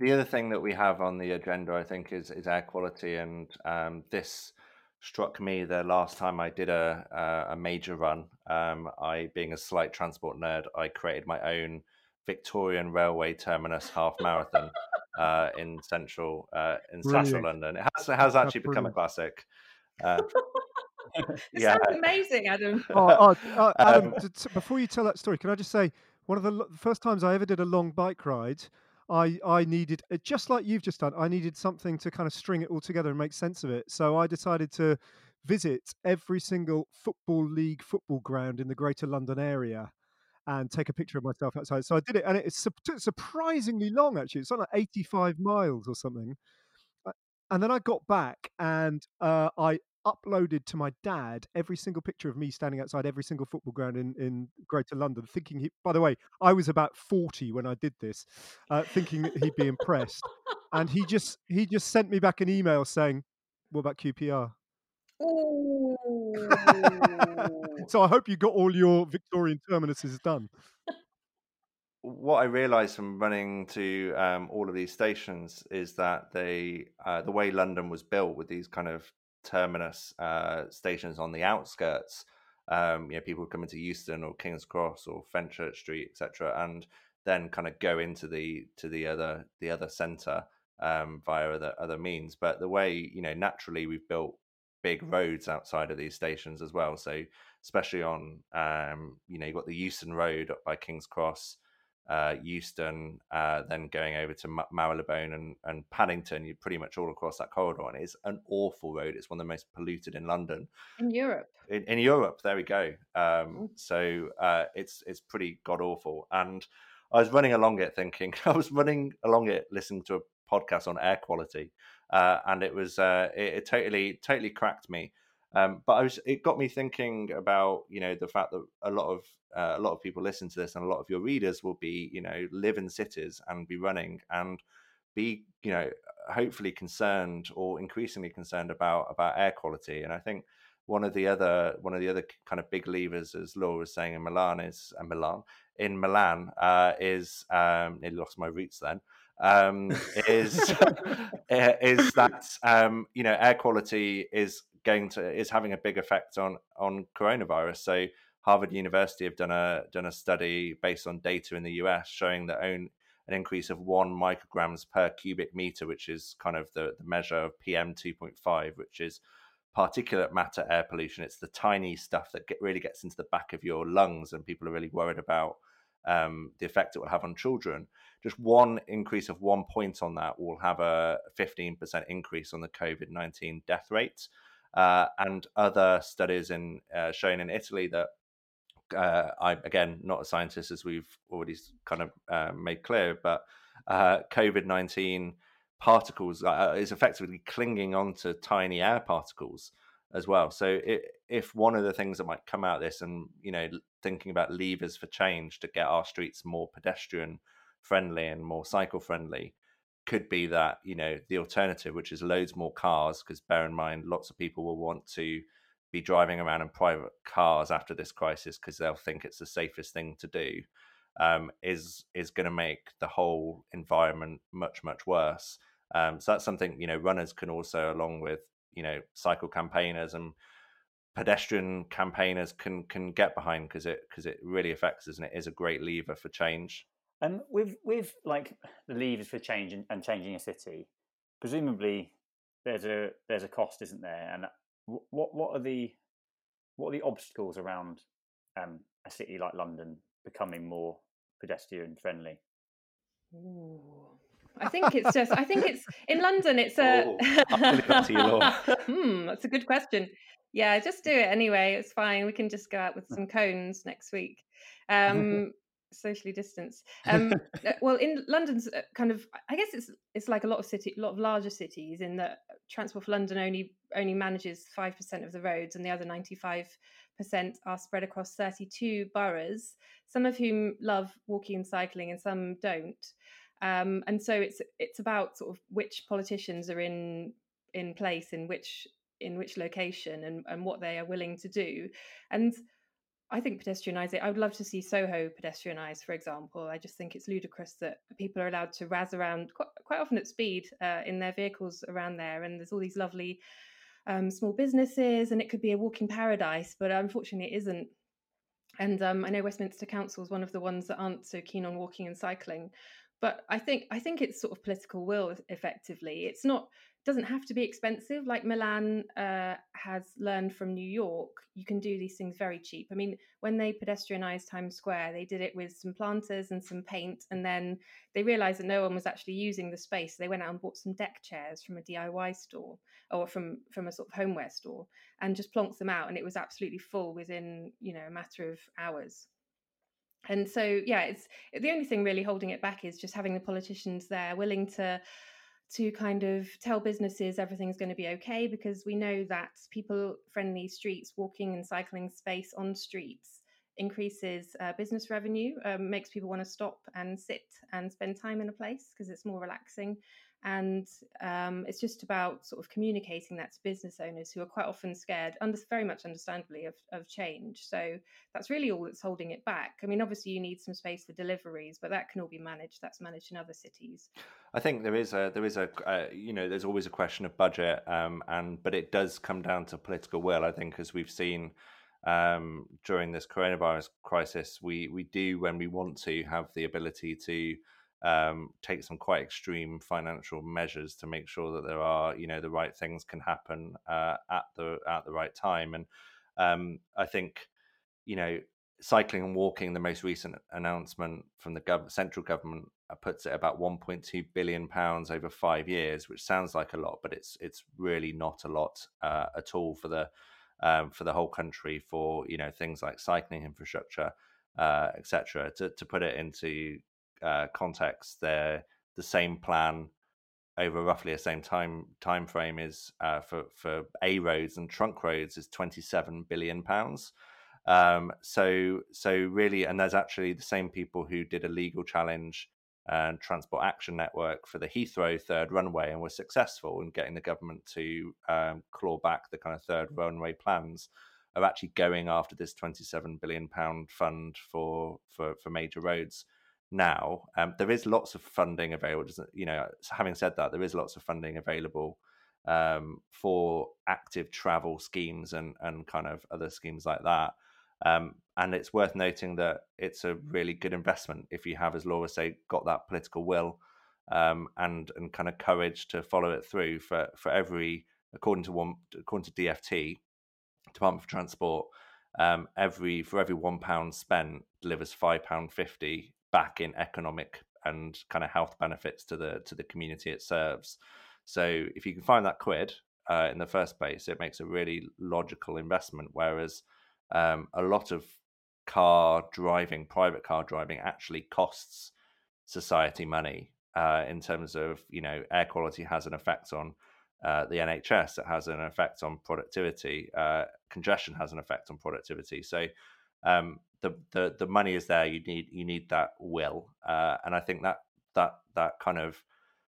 The other thing that we have on the agenda, I think, is is air quality, and um, this struck me the last time I did a a, major run. Um, I, being a slight transport nerd, I created my own Victorian Railway terminus half marathon (laughs) uh, in central uh, in brilliant. central London. It has, it has actually become a classic. (laughs) Uh, it yeah. sounds amazing, Adam. (laughs) Oh, oh, oh Adam, um, before you tell that story, can I just say one of the first times I ever did a long bike ride I I needed uh, just like you've just done. I needed something to kind of string it all together and make sense of it. So I decided to visit every single football league football ground in the Greater London area and take a picture of myself outside. So I did it, and it's surprisingly long. Actually, it's like 85 miles or something. Uh, and then I got back and uh, I uploaded to my dad every single picture of me standing outside every single football ground in, in Greater London, thinking he, by the way, I was about 40 when I did this, uh, thinking that he'd be impressed. And he just he just sent me back an email saying, What about QPR? (laughs) so I hope you got all your Victorian terminuses done. What I realised from running to um, all of these stations is that they, uh, the way London was built with these kind of terminus uh, stations on the outskirts. Um, you know, people come into Euston or King's Cross or Fenchurch Street, etc., and then kind of go into the to the other the other centre um, via other other means. But the way you know naturally we've built big roads outside of these stations as well. So especially on um, you know you've got the Euston Road up by King's Cross uh, Euston, uh, then going over to Marylebone and, and Paddington, you're pretty much all across that corridor. And it's an awful road. It's one of the most polluted in London. In Europe. In, in Europe, there we go. Um, so uh, it's it's pretty god awful. And I was running along it thinking, (laughs) I was running along it listening to a podcast on air quality. Uh, and it was, uh, it, it totally, totally cracked me. Um, but I was, it got me thinking about you know the fact that a lot of uh, a lot of people listen to this, and a lot of your readers will be you know live in cities and be running and be you know hopefully concerned or increasingly concerned about about air quality. And I think one of the other one of the other kind of big levers, as Laura was saying in Milan, is uh, Milan in Milan uh, is um, lost my roots then. Um, is (laughs) eh, is that um, you know air quality is going to is having a big effect on on coronavirus. So Harvard University have done a done a study based on data in the US showing that own an increase of one micrograms per cubic meter, which is kind of the, the measure of PM two point five, which is particulate matter air pollution. It's the tiny stuff that get, really gets into the back of your lungs, and people are really worried about um, the effect it will have on children. Just one increase of one point on that will have a 15% increase on the COVID 19 death rate uh, and other studies in uh, showing in Italy that uh, I again not a scientist as we've already kind of uh, made clear, but uh, COVID nineteen particles uh, is effectively clinging onto tiny air particles as well. So it, if one of the things that might come out of this, and you know, thinking about levers for change to get our streets more pedestrian friendly and more cycle friendly, could be that you know the alternative, which is loads more cars, because bear in mind, lots of people will want to be driving around in private cars after this crisis because they'll think it's the safest thing to do. Um, is is going to make the whole environment much much worse. Um, so that's something you know runners can also, along with you know cycle campaigners and pedestrian campaigners can can get behind because it because it really affects us and it is a great lever for change. And with with like the levers for change and, and changing a city, presumably there's a there's a cost, isn't there? And what what are the what are the obstacles around um, a city like London becoming more pedestrian friendly? Ooh. I think it's just. I think it's in London. It's a. Oh, (laughs) hmm, that's a good question. Yeah, just do it anyway. It's fine. We can just go out with some cones next week. Um, socially distance. Um, (laughs) uh, well, in London's uh, kind of, I guess it's it's like a lot of city, a lot of larger cities. In that Transport for London only only manages five percent of the roads, and the other ninety five percent are spread across thirty two boroughs. Some of whom love walking and cycling, and some don't. Um, and so it's it's about sort of which politicians are in in place in which in which location and, and what they are willing to do. And I think pedestrianise it. I would love to see Soho pedestrianised, for example. I just think it's ludicrous that people are allowed to razz around quite, quite often at speed uh, in their vehicles around there, and there's all these lovely um, small businesses, and it could be a walking paradise, but unfortunately, it isn't. And um, I know Westminster Council is one of the ones that aren't so keen on walking and cycling, but I think I think it's sort of political will. Effectively, it's not doesn't have to be expensive. Like Milan uh, has learned from New York, you can do these things very cheap. I mean, when they pedestrianized Times Square, they did it with some planters and some paint, and then they realized that no one was actually using the space. So they went out and bought some deck chairs from a DIY store or from from a sort of homeware store, and just plonked them out, and it was absolutely full within you know a matter of hours and so yeah it's the only thing really holding it back is just having the politicians there willing to to kind of tell businesses everything's going to be okay because we know that people friendly streets, walking and cycling space on streets increases uh, business revenue, um, makes people want to stop and sit and spend time in a place because it's more relaxing and um, it's just about sort of communicating that to business owners who are quite often scared under, very much understandably of, of change. So that's really all that's holding it back. I mean obviously you need some space for deliveries but that can all be managed. That's managed in other cities. I think there is a there is a uh, you know there's always a question of budget um, and but it does come down to political will. I think as we've seen um, during this coronavirus crisis we we do when we want to have the ability to um, take some quite extreme financial measures to make sure that there are, you know, the right things can happen uh, at the at the right time. And um, I think, you know, cycling and walking, the most recent announcement from the gov- central government uh, puts it about 1.2 billion pounds over five years, which sounds like a lot, but it's it's really not a lot uh, at all for the um, for the whole country for you know things like cycling infrastructure, uh, etc. To to put it into uh, context, they're the same plan over roughly the same time time frame is uh, for for A roads and trunk roads is 27 billion pounds. Um, so so really, and there's actually the same people who did a legal challenge and Transport Action Network for the Heathrow third runway and were successful in getting the government to um, claw back the kind of third runway plans are actually going after this 27 billion pound fund for for for major roads now. Um, there is lots of funding available. You know, having said that, there is lots of funding available um, for active travel schemes and and kind of other schemes like that. Um, and it's worth noting that it's a really good investment if you have, as Laura say, got that political will um, and and kind of courage to follow it through. For for every, according to one, according to DFT, Department for Transport, um, every for every one pound spent delivers five pound fifty back in economic and kind of health benefits to the to the community it serves. So if you can find that quid uh, in the first place, it makes a really logical investment. Whereas um, a lot of car driving, private car driving, actually costs society money. uh, in terms of you know air quality has an effect on uh, the NHS. It has an effect on productivity. Uh, congestion has an effect on productivity. So um, the, the the money is there. You need you need that will, uh, and I think that that that kind of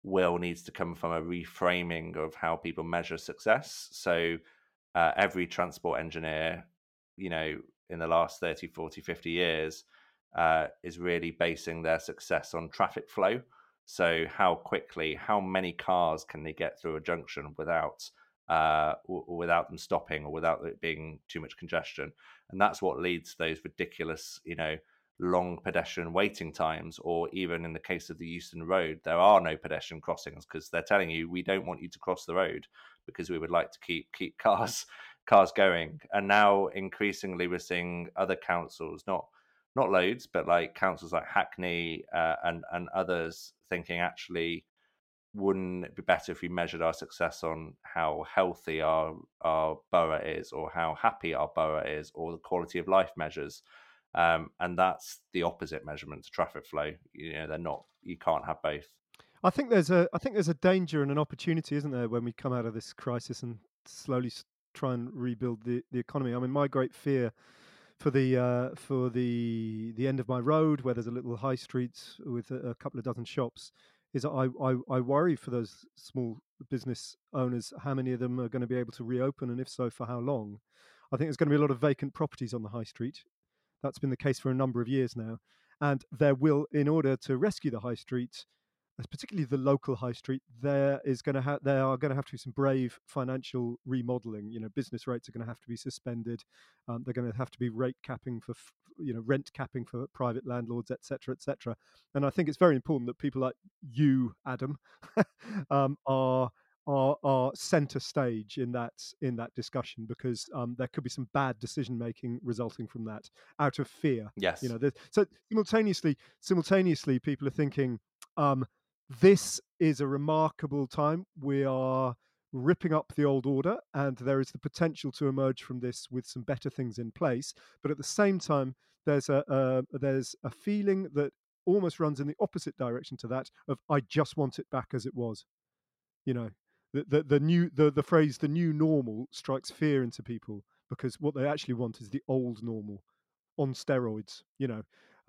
will needs to come from a reframing of how people measure success. So uh, every transport engineer, you know, in the last 30, 40, 50 years, uh, is really basing their success on traffic flow. So how quickly, how many cars can they get through a junction without uh, w- without them stopping or without it being too much congestion? And that's what leads to those ridiculous, you know, long pedestrian waiting times, or even in the case of the Euston Road, there are no pedestrian crossings because they're telling you we don't want you to cross the road because we would like to keep keep cars (laughs) cars going. And now increasingly we're seeing other councils, not not loads, but like councils like Hackney uh, and and others thinking actually wouldn't it be better if we measured our success on how healthy our our borough is or how happy our borough is or the quality of life measures? Um, and that's the opposite measurement to traffic flow. You know they're not you can't have both. I think there's a I think there's a danger and an opportunity, isn't there, when we come out of this crisis and slowly try and rebuild the, the economy. I mean, my great fear for the uh, for the the end of my road, where there's a little high street with a, a couple of dozen shops, is I, I I worry for those small business owners how many of them are going to be able to reopen, and if so, for how long. I think there's going to be a lot of vacant properties on the high street. That's been the case for a number of years now, and there will, in order to rescue the high street, particularly the local high street, there is going to have there are going to have to be some brave financial remodeling. You know, business rates are going to have to be suspended. Um, they're going to have to be rate capping for you know rent capping for private landlords, etc., etc. And I think it's very important that people like you, Adam, (laughs) um, are are are center stage in that in that discussion because um, there could be some bad decision making resulting from that out of fear. yes You know, so simultaneously, simultaneously, people are thinking, um, this is a remarkable time. We are ripping up the old order, and there is the potential to emerge from this with some better things in place. But at the same time, there's a uh, there's a feeling that almost runs in the opposite direction to that of I just want it back as it was. You know, the the, the new the, the phrase the new normal strikes fear into people because what they actually want is the old normal on steroids. You know,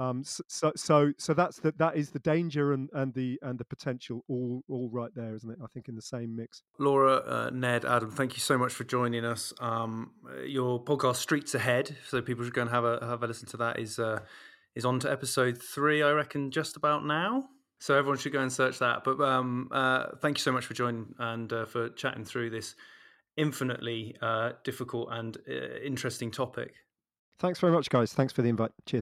um, so so so that's the that is the danger and and the and the potential all all right there, isn't it? I think in the same mix. Laura, uh, Ned, Adam, thank you so much for joining us. Um, uh, your podcast Streets Ahead, so people should go and have a have a listen to that. Is uh, is on to episode three, I reckon, just about now. So everyone should go and search that. But um, uh, thank you so much for joining and uh, for chatting through this infinitely uh, difficult and uh, interesting topic. Thanks very much, guys. Thanks for the invite. Cheers.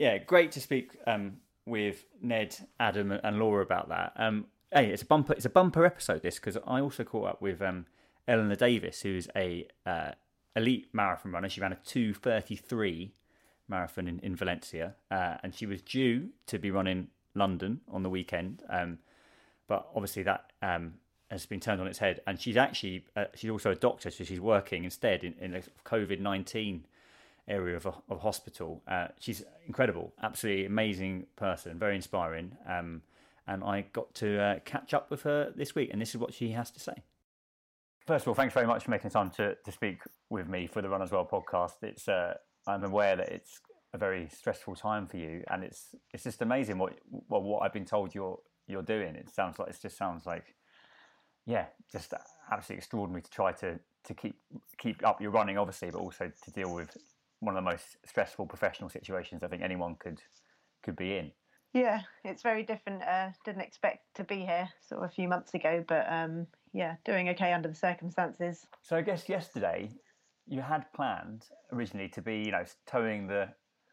Yeah, great to speak um, with Ned, Adam, and Laura about that. Um, hey, it's a bumper. It's a bumper episode this because I also caught up with um, Eleanor Davis, who's a uh, elite marathon runner. She ran a two thirty three marathon in, in Valencia, uh, and she was due to be running London on the weekend. Um, but obviously that um, has been turned on its head, and she's actually uh, she's also a doctor, so she's working instead in, in COVID nineteen area of of hospital. Uh, she's incredible, absolutely amazing person, very inspiring. Um, and I got to uh, catch up with her this week, and this is what she has to say. First of all, thanks very much for making time to, to speak with me for the Runner's World podcast. It's uh, I'm aware that it's a very stressful time for you, and it's it's just amazing what well, what I've been told you're you're doing. It sounds like it just sounds like yeah, just absolutely extraordinary to try to to keep keep up your running, obviously, but also to deal with one of the most stressful professional situations I think anyone could could be in. Yeah, it's very different. Uh, didn't expect to be here sort of a few months ago, but um, yeah, doing okay under the circumstances. So I guess yesterday you had planned originally to be, you know, toeing the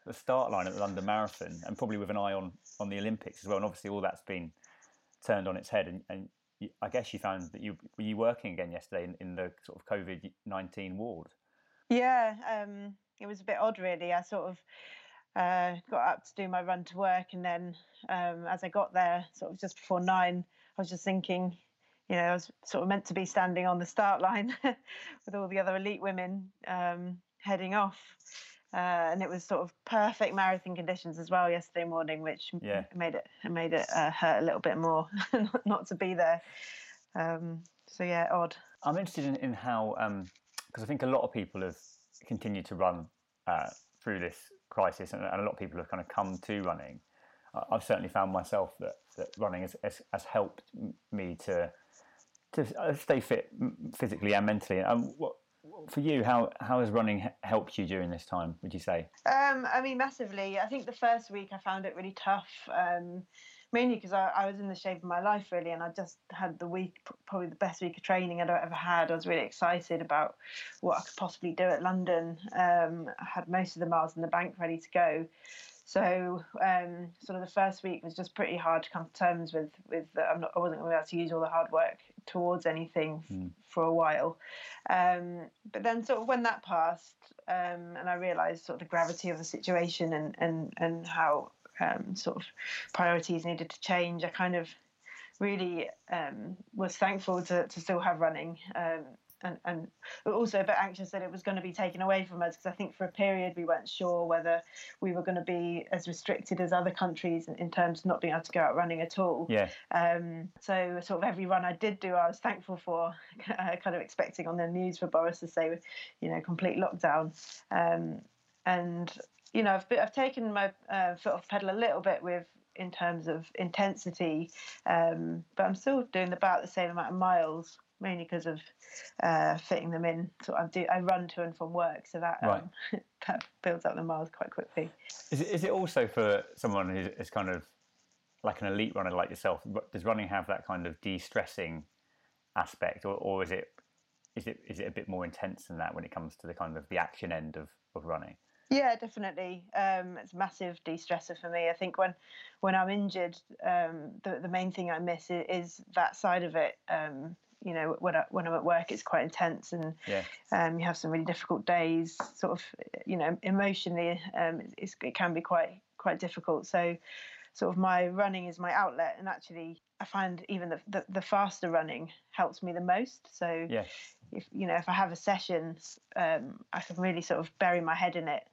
the start line at the London Marathon, and probably with an eye on on the Olympics as well. And obviously, all that's been turned on its head. And, and you, I guess you found that you were you working again yesterday in, in the sort of COVID nineteen ward. Yeah, um, it was a bit odd, really. I sort of uh, got up to do my run to work, and then um, as I got there, sort of just before nine, I was just thinking, you know, I was sort of meant to be standing on the start line (laughs) with all the other elite women um, heading off. Uh, and it was sort of perfect marathon conditions as well yesterday morning, which yeah. made it made it uh, hurt a little bit more (laughs) not, not to be there. Um, so yeah, odd. I'm interested in, in how because um, I think a lot of people have continued to run uh, through this crisis, and, and, a lot of people have kind of come to running. I've certainly found myself that, that running has, has, has helped me to to uh, stay fit physically and mentally. And what, for you, how how has running helped you during this time? Would you say? Um, I mean, massively. I think the first week I found it really tough, um, mainly because I, I, was in the shape of my life really, and I just had the week, probably the best week of training I'd ever had. I was really excited about what I could possibly do at London. Um, I had most of the miles in the bank ready to go. So um, sort of the first week was just pretty hard to come to terms with. With I'm not, I wasn't going to be able to use all the hard work towards anything mm. for a while. Um, but then sort of when that passed, um, and I realised sort of the gravity of the situation and and and how um, sort of priorities needed to change, I kind of really um, was thankful to, to still have running. Um, and, and also a bit anxious that it was going to be taken away from us because I think for a period we weren't sure whether we were going to be as restricted as other countries in, in terms of not being able to go out running at all. Yeah. Um, so sort of every run I did do, I was thankful for, (laughs) uh, kind of expecting on the news for Boris to say, you know, complete lockdown. Um, and you know, I've, I've taken my uh, foot off pedal a little bit with in terms of intensity, um, but I'm still doing about the same amount of miles mainly because of uh, fitting them in. So I do I run to and from work, so that um, right. (laughs) that builds up the miles quite quickly. Is it, is it also for someone who is kind of like an elite runner like yourself? Does running have that kind of de-stressing aspect, or, or is it is it is it a bit more intense than that when it comes to the kind of the action end of, of running? Yeah, definitely. Um, it's a massive de-stressor for me. I think when when I'm injured, um, the the main thing I miss is, is that side of it. Um, you know when I, when I'm at work it's quite intense and yeah. um, you have some really difficult days sort of you know emotionally um, it can be quite quite difficult so sort of my running is my outlet and actually I find even the, the, the faster running helps me the most so yeah. if you know if I have a session um, I can really sort of bury my head in it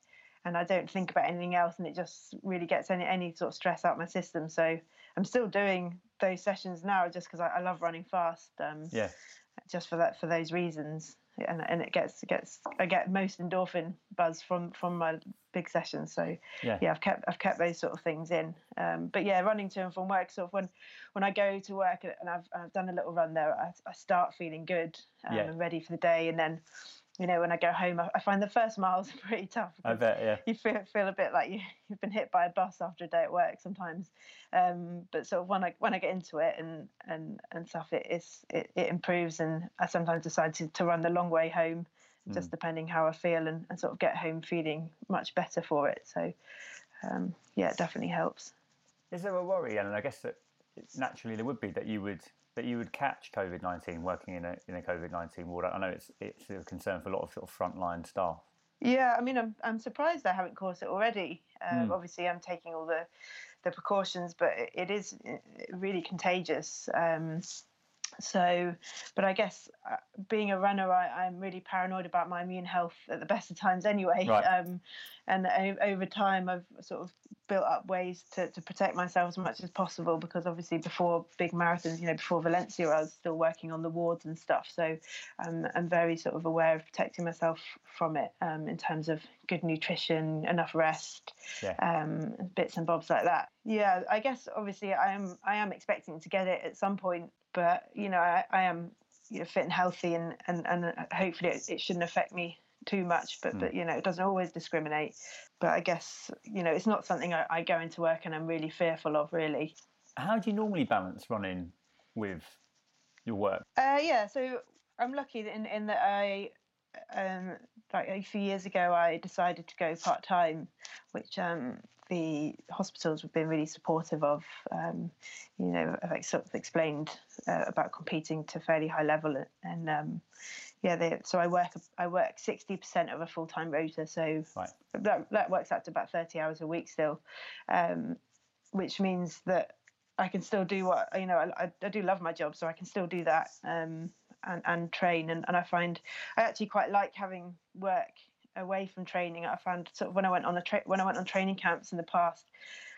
and I don't think about anything else and it just really gets any any sort of stress out my system so I'm still doing those sessions now just because I, I, love running fast. Um, yeah. Just for that, for those reasons, and and it gets gets I get most endorphin buzz from from my big sessions. So yeah, yeah I've kept I've kept those sort of things in. Um, but yeah, running to and from work. Sort of when when I go to work and I've I've done a little run there, I, I start feeling good um, yeah. and ready for the day, and then you know, when I go home, I, I find the first miles (laughs) pretty tough. I bet, yeah. You feel feel a bit like you, you've been hit by a bus after a day at work sometimes. Um, but sort of when I when I get into it and and and stuff, it is it, it improves, and I sometimes decide to, to run the long way home, just mm. depending how I feel, and, and sort of get home feeling much better for it. So, um, yeah, it definitely helps. Is there a worry, and I guess that naturally there would be that you would that you would catch COVID nineteen working in a in a COVID nineteen ward? I know it's it's a concern for a lot of sort of frontline staff. Yeah, I mean, I'm I'm surprised I haven't caught it already. Um, Mm. Obviously, I'm taking all the the precautions, but it, is uh, really contagious. Um, so, but I guess uh, being a runner, I, I'm really paranoid about my immune health at the best of times anyway. Right. (laughs) Um, and over time, I've sort of built up ways to, to protect myself as much as possible because obviously before big marathons, you know, before Valencia, I was still working on the wards and stuff. So um, I'm very sort of aware of protecting myself from it um, in terms of good nutrition, enough rest, Yeah. um, bits and bobs like that. Yeah, I guess obviously I am I am expecting to get it at some point, but you know I, I am you know fit and healthy and and, and hopefully it, it shouldn't affect me too much. But but you know it doesn't always discriminate. But I guess you know it's not something I, I go into work and I'm really fearful of really. How do you normally balance running with your work? Uh, yeah, so I'm lucky in in that I, um, like a few years ago, I decided to go part time, which um, the hospitals have been really supportive of. Um, you know, I've sort of explained uh, about competing to fairly high level, and um, yeah, they, so I work I work sixty percent of a full time rota, so Right. that that works out to about thirty hours a week still, um, which means that I can still do what you know. I, I, I do love my job, so I can still do that um, and and train. And, and I find I actually quite like having work away from training. I found sort of when I went on a tra- when I went on training camps in the past,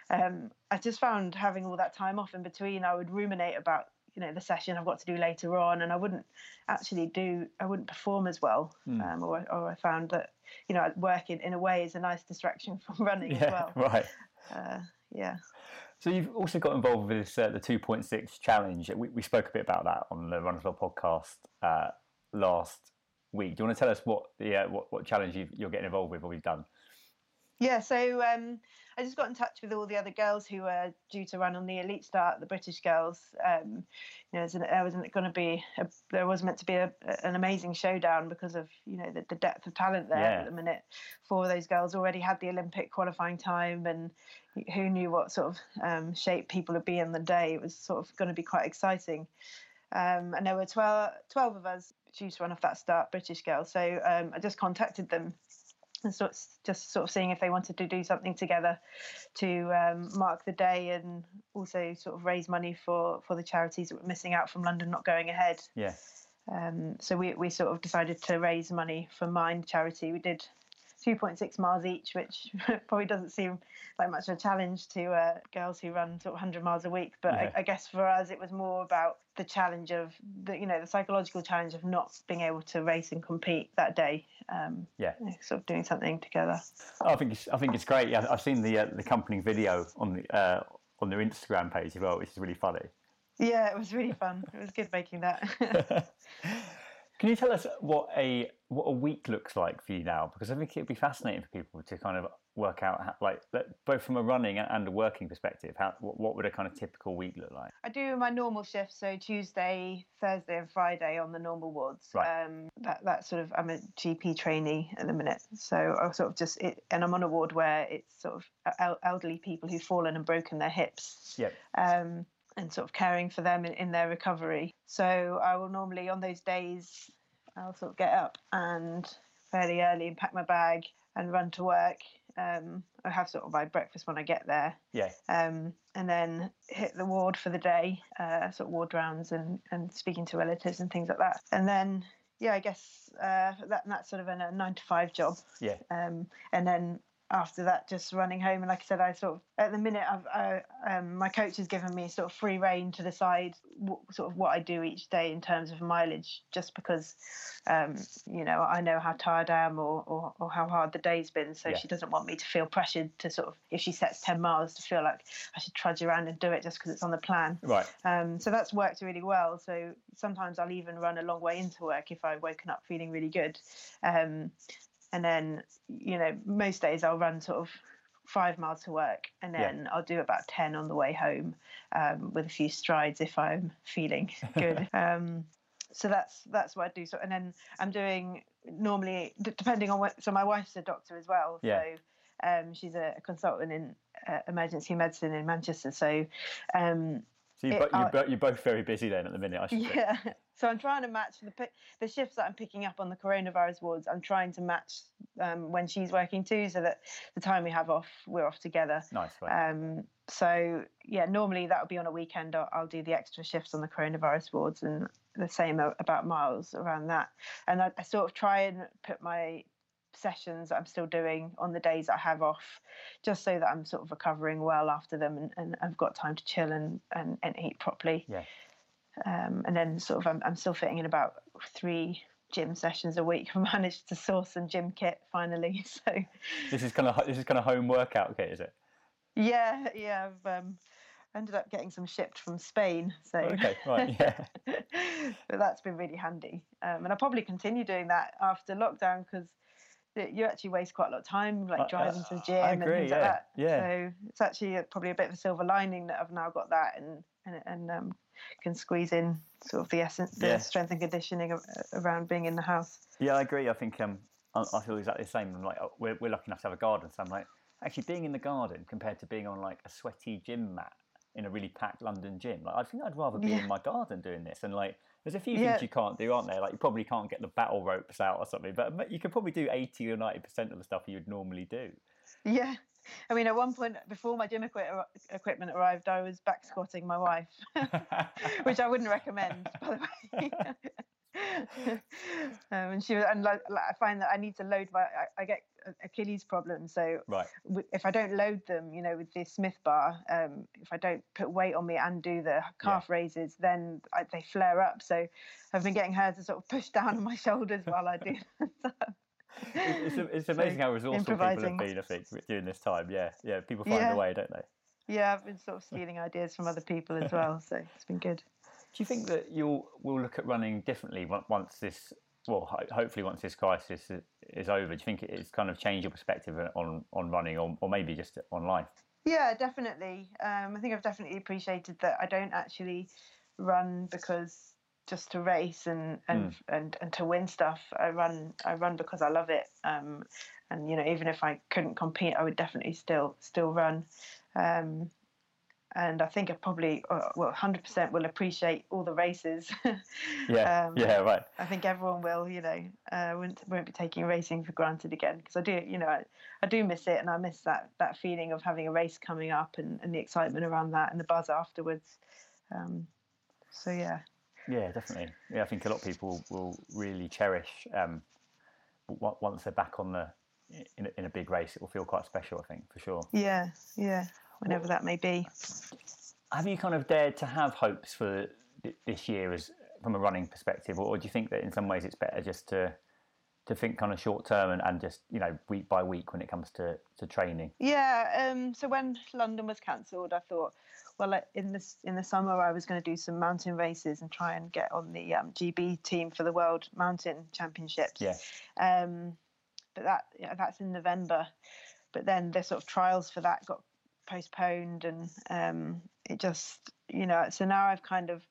um, I just found having all that time off in between. I would ruminate about you know the session I've got to do later on, and I wouldn't actually do I wouldn't perform as well. Hmm. Um, or, or I found that you know working in a way is a nice distraction (laughs) from running as Yeah, well. (laughs) right. Uh, yeah. So you've also got involved with this, uh, the 2.6 challenge. We, we spoke a bit about that on the Runner's World podcast uh, last week. Do you want to tell us what the uh, what, what challenge you've, you're getting involved with or you've done? Yeah, so um, I just got in touch with all the other girls who were due to run on the elite start, the British girls. Um, you know, an- there wasn't going to be, a, there was meant to be a, an amazing showdown because of you know the, the depth of talent there Yeah. at the minute. Four of those girls already had the Olympic qualifying time, and who knew what sort of um, shape people would be in the day? It was sort of going to be quite exciting. Um, and there were 12, 12 of us to run off that start, British girls. So um, I just contacted them and sort of, just sort of seeing if they wanted to do something together to um, mark the day and also sort of raise money for, for the charities that were missing out from London not going ahead. Yeah. Um, so we, we sort of decided to raise money for Mind charity. We did 2.6 miles each, which (laughs) probably doesn't seem like much of a challenge to uh, girls who run sort of 100 miles a week. But Yeah. I, I guess for us, it was more about the challenge of the, you know, the psychological challenge of not being able to race and compete that day. Um, Yeah. you know, sort of doing something together. I think it's, I think it's great. Yeah, I've seen the uh, the accompanying video on the uh, on their Instagram page as well, which is really funny. Yeah, it was really fun. It was good making that. (laughs) Can you tell us what a what a week looks like for you now? Because I think it'd be fascinating for people to kind of work out, how, like, both from a running and a working perspective, how what, would a kind of typical week look like? I do my normal shifts, so Tuesday, Thursday, and Friday on the normal wards. Right. Um, that that sort of I'm a GP trainee at the minute, so I sort of just it, and I'm on a ward where it's sort of elderly people who've fallen and broken their hips. Yep. Um, and sort of caring for them in, in their recovery. So I will normally on those days I'll sort of get up and fairly early and pack my bag and run to work. Um, I have sort of my breakfast when I get there Yeah. um, and then hit the ward for the day, uh, sort of ward rounds and, and speaking to relatives and things like that. And then, yeah, I guess uh, that that's sort of a nine to five job. Yeah. Um, and then after that, just running home. And like I said, I sort of at the minute, I've I, um, my coach has given me sort of free reign to decide w- sort of what I do each day in terms of mileage, just because um, you know I know how tired I am or, or, or how hard the day's been. So Yeah. she doesn't want me to feel pressured to sort of if she sets ten miles to feel like I should trudge around and do it just because it's on the plan. Right. Um, so that's worked really well. So sometimes I'll even run a long way into work if I've woken up feeling really good. Um, and then, you know, most days I'll run sort of five miles to work and Yeah. then I'll do about 10 on the way home um, with a few strides if I'm feeling (laughs) good. um, so that's that's what I do. So and then I'm doing normally d- depending on what. So my wife's a doctor as well. Yeah. So um, she's a consultant in uh, emergency medicine in Manchester. So um, So you're, It- bo- you're, uh, bo- you're both very busy then at the minute, I should (laughs) yeah. So I'm trying to match the the shifts that I'm picking up on the coronavirus wards. I'm trying to match um, when she's working too, so that the time we have off, we're off together. Nice. Um, so yeah, normally that would be on a weekend. I'll, I'll do the extra shifts on the coronavirus wards, and the same about miles around that. And I, I sort of try and put my sessions that I'm still doing on the days I have off, just so that I'm sort of recovering well after them, and, and I've got time to chill and and, and eat properly. Yeah. Um, and then sort of I'm, I'm still fitting in about three gym sessions a week. (laughs) I managed to source some gym kit finally. (laughs) So This is kind of this is kind of home workout kit, is it? yeah, yeah, I've um, ended up getting some shipped from Spain. So Okay, (laughs) right, yeah. but that's been really handy. Um, and I'll probably continue doing that after lockdown because you actually waste quite a lot of time, like I- driving to the gym I and things yeah, like that. yeah. So it's actually probably a bit of a silver lining that I've now got that and and, and um, can squeeze in sort of the essence, the Yeah. strength and conditioning around being in the house. Yeah, I agree. I think um, I, I feel exactly the same. I'm like, oh, we're, we're lucky enough to have a garden, so I'm like, actually being in the garden compared to being on like a sweaty gym mat in a really packed London gym. Like, I think I'd rather be Yeah. in my garden doing this. And like, there's a few Yeah. things you can't do, aren't there? Like, you probably can't get the battle ropes out or something, but you could probably do 80 or 90 percent of the stuff you would normally do. Yeah. I mean, at one point before my gym equi- equipment arrived, I was back squatting my wife, (laughs) which I wouldn't recommend, (laughs) by the way. (laughs) um, and she was, and like, I find that I need to load my, I, I get Achilles problems. So Right. w- if I don't load them, you know, with the Smith bar, um, if I don't put weight on me and do the calf raises, then I, they flare up. So I've been getting her to sort of push down on my shoulders while I do. It's, it's, it's So, amazing how resourceful people have been, I think, during this time. Yeah, yeah. People find Yeah. a way, don't they? Yeah, I've been sort of stealing ideas from other people as well, so it's been good. Do you think that you'll will look at running differently once this, well, hopefully once this crisis is over? Do you think it's kind of changed your perspective on on running, or, or maybe just on life? Yeah, definitely. Um, I think I've definitely appreciated that I don't actually run because just to race and and, and and to win stuff. I run I run because I love it. Um, and you know, even if I couldn't compete, I would definitely still still run. Um, and I think I probably, uh, well, 100% will appreciate all the races. (laughs) Yeah, Um, yeah, right. I think everyone will, you know, uh, won't, won't be taking racing for granted again because I do, you know, I, I do miss it and I miss that that feeling of having a race coming up and, and the excitement around that and the buzz afterwards. Um, so yeah, Yeah, definitely. Yeah, I think a lot of people will really cherish um, once they're back on the in a, in a big race. It will feel quite special. I think for sure. yeah, yeah, whenever that may be. Have you kind of dared to have hopes for this year as from a running perspective, or do you think that in some ways it's better just to to think kind of short term and, and just you know week by week when it comes to, to training? Yeah. Um, so when London was cancelled, I thought, well, in this in the summer, I was going to do some mountain races and try and get on the um, GB team for the World Mountain Championships. Yeah. Um, but that yeah, that's in November. But then the sort of trials for that got postponed, and um, it just you know. So now I've kind of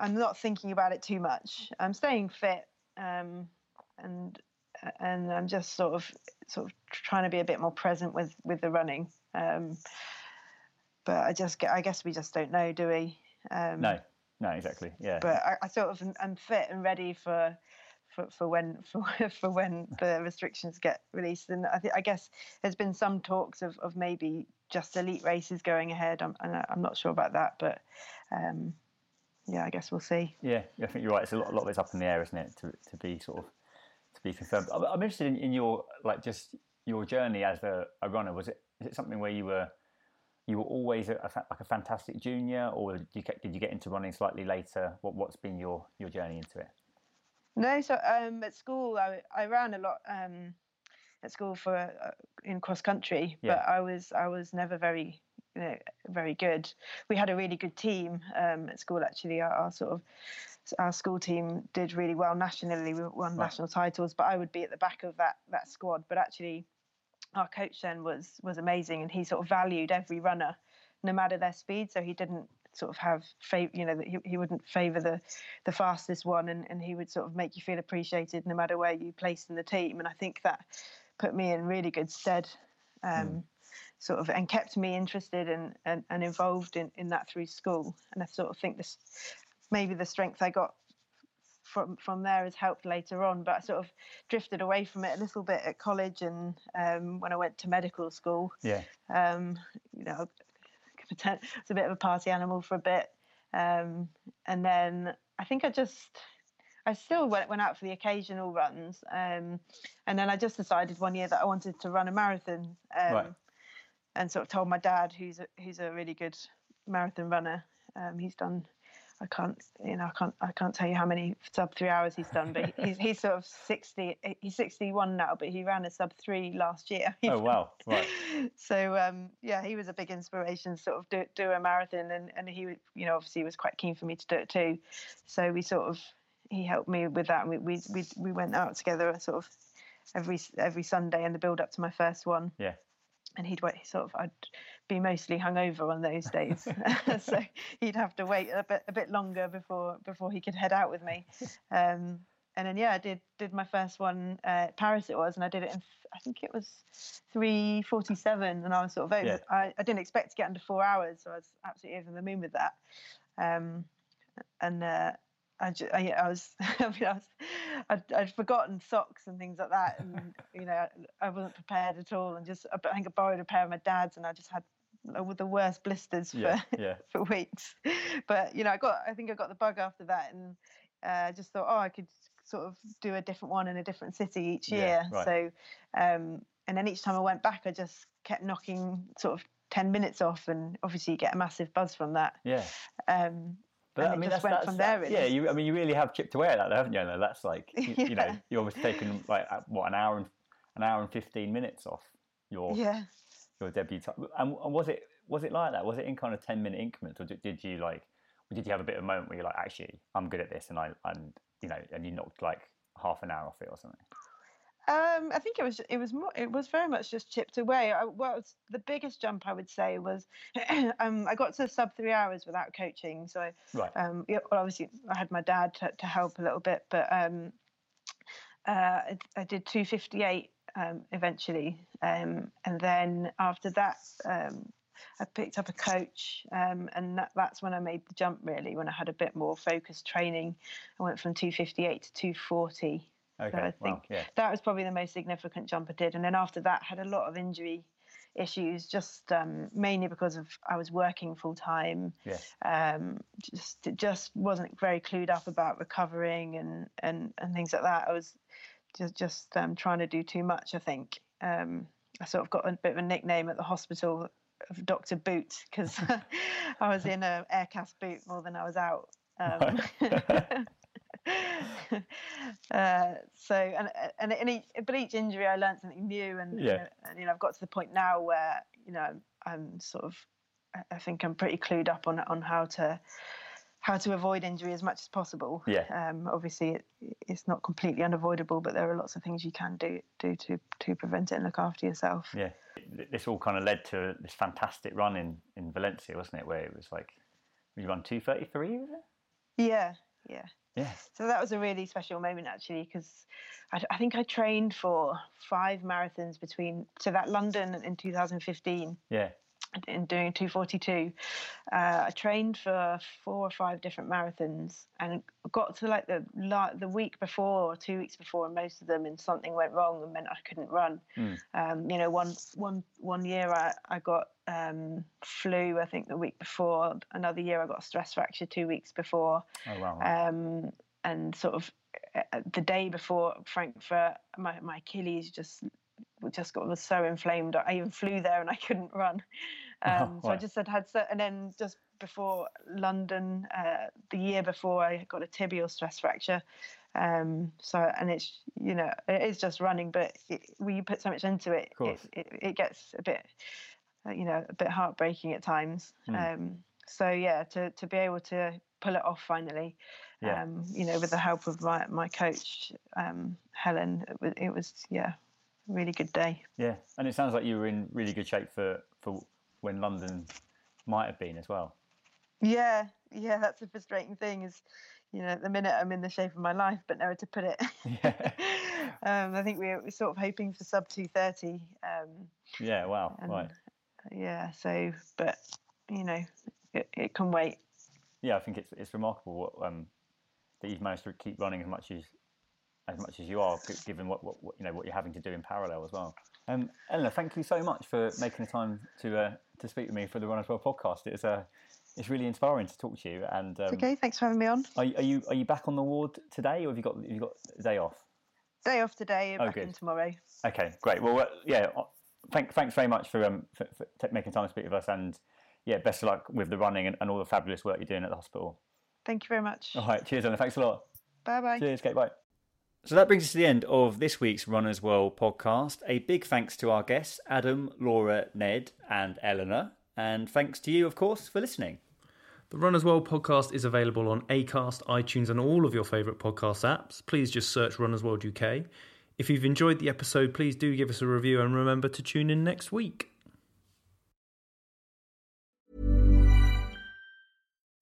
I'm not thinking about it too much. I'm staying fit, um, and and I'm just sort of sort of trying to be a bit more present with with the running. Um, but I just I guess we just don't know, do we? Um, No, no, exactly. Yeah. but I, I sort of am- am fit and ready for for, for when (laughs) for, for when the restrictions get released. And I, th- I guess there's been some talks of, of maybe just elite races going ahead. I'm I'm not sure about that, but um, yeah, I guess we'll see. Yeah, I think you're right. It's a lot, a lot of it's up in the air, isn't it? To, to be sort of to be confirmed. I'm, I'm interested in, in your like just your journey as a, a runner. Was it is it something where you were you were always a, a like a fantastic junior, or did you get, did you get into running slightly later? What what's been your your journey into it? No, so um, at school I, I ran a lot um, at school for uh, in cross country, Yeah. but I was I was never very you know very good. We had a really good team um, at school actually. Our, our sort of our school team did really well nationally. We won Right. national titles, but I would be at the back of that that squad. But actually, our coach then was was amazing, and he sort of valued every runner, no matter their speed. So he didn't sort of have fav- you know that he, he wouldn't favor the the fastest one, and, and he would sort of make you feel appreciated no matter where you placed in the team. And I think that put me in really good stead. Um, Sort of and kept me interested and, and, and involved in, in that through school, and I sort of think this maybe the strength I got from from there has helped later on. But I sort of drifted away from it a little bit at college and um, when I went to medical school. Yeah. Um, you know, I was a bit of a party animal for a bit, um, and then I think I just. I still went, went out for the occasional runs, um, and then I just decided one year that I wanted to run a marathon, um, Right. And sort of told my dad, who's a, who's a really good marathon runner. Um, he's done I can't, you know, I can't, I can't tell you how many sub three hours he's done, but he's he's sort of sixty, he's sixty one now, but he ran a sub three last year. (laughs) Oh wow! Right. So um, yeah, he was a big inspiration, to sort of do do a marathon, and and he, you know, obviously was quite keen for me to do it too. So we sort of he helped me with that, and we we we, we went out together, sort of every every Sunday in the build up to my first one Yeah. And he'd wait sort of I'd be mostly hungover on those days, (laughs) (laughs) so he'd have to wait a bit a bit longer before before he could head out with me. Um, and then yeah, I did did my first one uh, Paris it was, and I did it in I think it was three forty seven, and I was sort of over, Yeah. I, I didn't expect to get under four hours, so I was absolutely over the moon with that. Um, and uh, I, ju- I, I was, (laughs) I mean, I was, I'd, I'd forgotten socks and things like that, and (laughs) you know, I wasn't prepared at all, and just, I think I borrowed a pair of my dad's, and I just had the worst blisters for Yeah. Yeah. (laughs) for weeks. But you know, I got, I think I got the bug after that, and uh, just thought, oh, I could sort of do a different one in a different city each Yeah, year. right. So, um, and then each time I went back, I just kept knocking sort of ten minutes off, and obviously you get a massive buzz from that. Yeah. Um, But and I mean, that's, went that's from there. Really. Yeah, you. I mean, you really have chipped away at that, though, haven't you? Though? That's like, (laughs) you, you know, you're obviously taking like uh, what an hour and an hour and fifteen minutes off your yeah. your debut time. And, and was it was it like that? Was it in kind of ten minute increments, or did, did you like, or did you have a bit of a moment where you're like, actually, I'm good at this, and I and you know, and you knocked like half an hour off it or something? Um, I think it was it was more it was very much just chipped away. I, well, it's- the biggest jump I would say was (clears throat) um, I got to sub three hours without coaching. So I, Right. um, yeah, well, obviously I had my dad to, to help a little bit, but um, uh, I, I did two fifty eight um, eventually, um, and then after that. Um, I picked up a coach, um, and that, that's when I made the jump. Really, when I had a bit more focused training, I went from 258 to 240. Okay. So I wow. think Yeah. that was probably the most significant jump I did. And then after that, had a lot of injury issues, just um, mainly because of I was working full time. Yeah. Um, just just wasn't very clued up about recovering and and and things like that. I was just just um, trying to do too much. I think um, I sort of got a bit of a nickname at the hospital of Doctor Boot because (laughs) I was in a air cast boot more than I was out. (laughs) (laughs) (laughs) Uh, so and and, and each, but each injury I learned something new and, Yeah. and you know I've got to the point now where you know I'm sort of I- think I'm pretty clued up on on how to how to avoid injury as much as possible. Yeah. Um, obviously, it, it's not completely unavoidable, but there are lots of things you can do do to to prevent it and look after yourself. Yeah. This all kind of led to this fantastic run in, in Valencia, wasn't it? Where it was like, you run 233, was it? Yeah, yeah. Yeah. So that was a really special moment actually, because I, I think I trained for five marathons between so that London in 2015 Yeah. In doing 242 uh, i trained for four or five different marathons and got to like the la- the week before or two weeks before and most of them and something went wrong and meant i couldn't run Mm. um, you know one one one year i, I got um, flu i think the week before another year i got a stress fracture two weeks before Oh wow. um, and sort of uh, the day before Frankfurt, my, my Achilles just just got was so inflamed. I even flew there and I couldn't run. (laughs) Um, so I just had had so, and then just before London, uh, the year before, I got a tibial stress fracture. Um, so and it's you know it is just running, but it, when you put so much into it, it, it, it gets a bit uh, you know a bit heartbreaking at times. Mm. Um, so yeah, to to be able to pull it off finally, Yeah. um, you know, with the help of my my coach um, Helen, it was, it was yeah, really good day. Yeah, and it sounds like you were in really good shape for, for when London might have been as well. Yeah, yeah, that's the frustrating thing is, you know, at the minute I'm in the shape of my life, but nowhere to put it. (laughs) um, I think we we're sort of hoping for sub 230. Um, Yeah, wow, and right. yeah, so but you know, it, it can wait. yeah, I think it's it's remarkable what, um, that you've managed to keep running as much as as much as you are, given what, what, what you know what you're having to do in parallel as well. Um, Eleanor, thank you so much for making the time to uh, to speak with me for the Run as Well podcast. It's uh, it's really inspiring to talk to you. And um, okay, thanks for having me on. Are, you- are you are you back on the ward today, or have you got have you got a day off? Day off today, Oh, back good. in tomorrow. Okay, great. Well, uh, yeah, uh, thank, thanks very much for, um, for, for making time to speak with us, and yeah, best of luck with the running and, and all the fabulous work you're doing at the hospital. Thank you very much. All right, cheers, and thanks a lot. Bye bye. Cheers, Kate. Bye. So that brings us to the end of this week's Runner's World podcast. A big thanks to our guests, Adam, Laura, Ned, and Eleanor. And thanks to you, of course, for listening. The Runner's World podcast is available on Acast, iTunes, and all of your favourite podcast apps. Please just search Runner's World UK. If you've enjoyed the episode, please do give us a review and remember to tune in next week.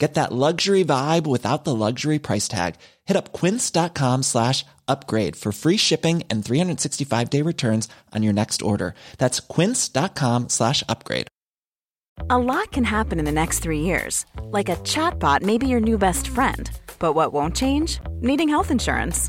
Get that luxury vibe without the luxury price tag. Hit up quince.com slash upgrade for free shipping and 365 day returns on your next order. That's quince.com slash upgrade. A lot can happen in the next three years. Like a chatbot may be your new best friend. But what won't change? Needing health insurance.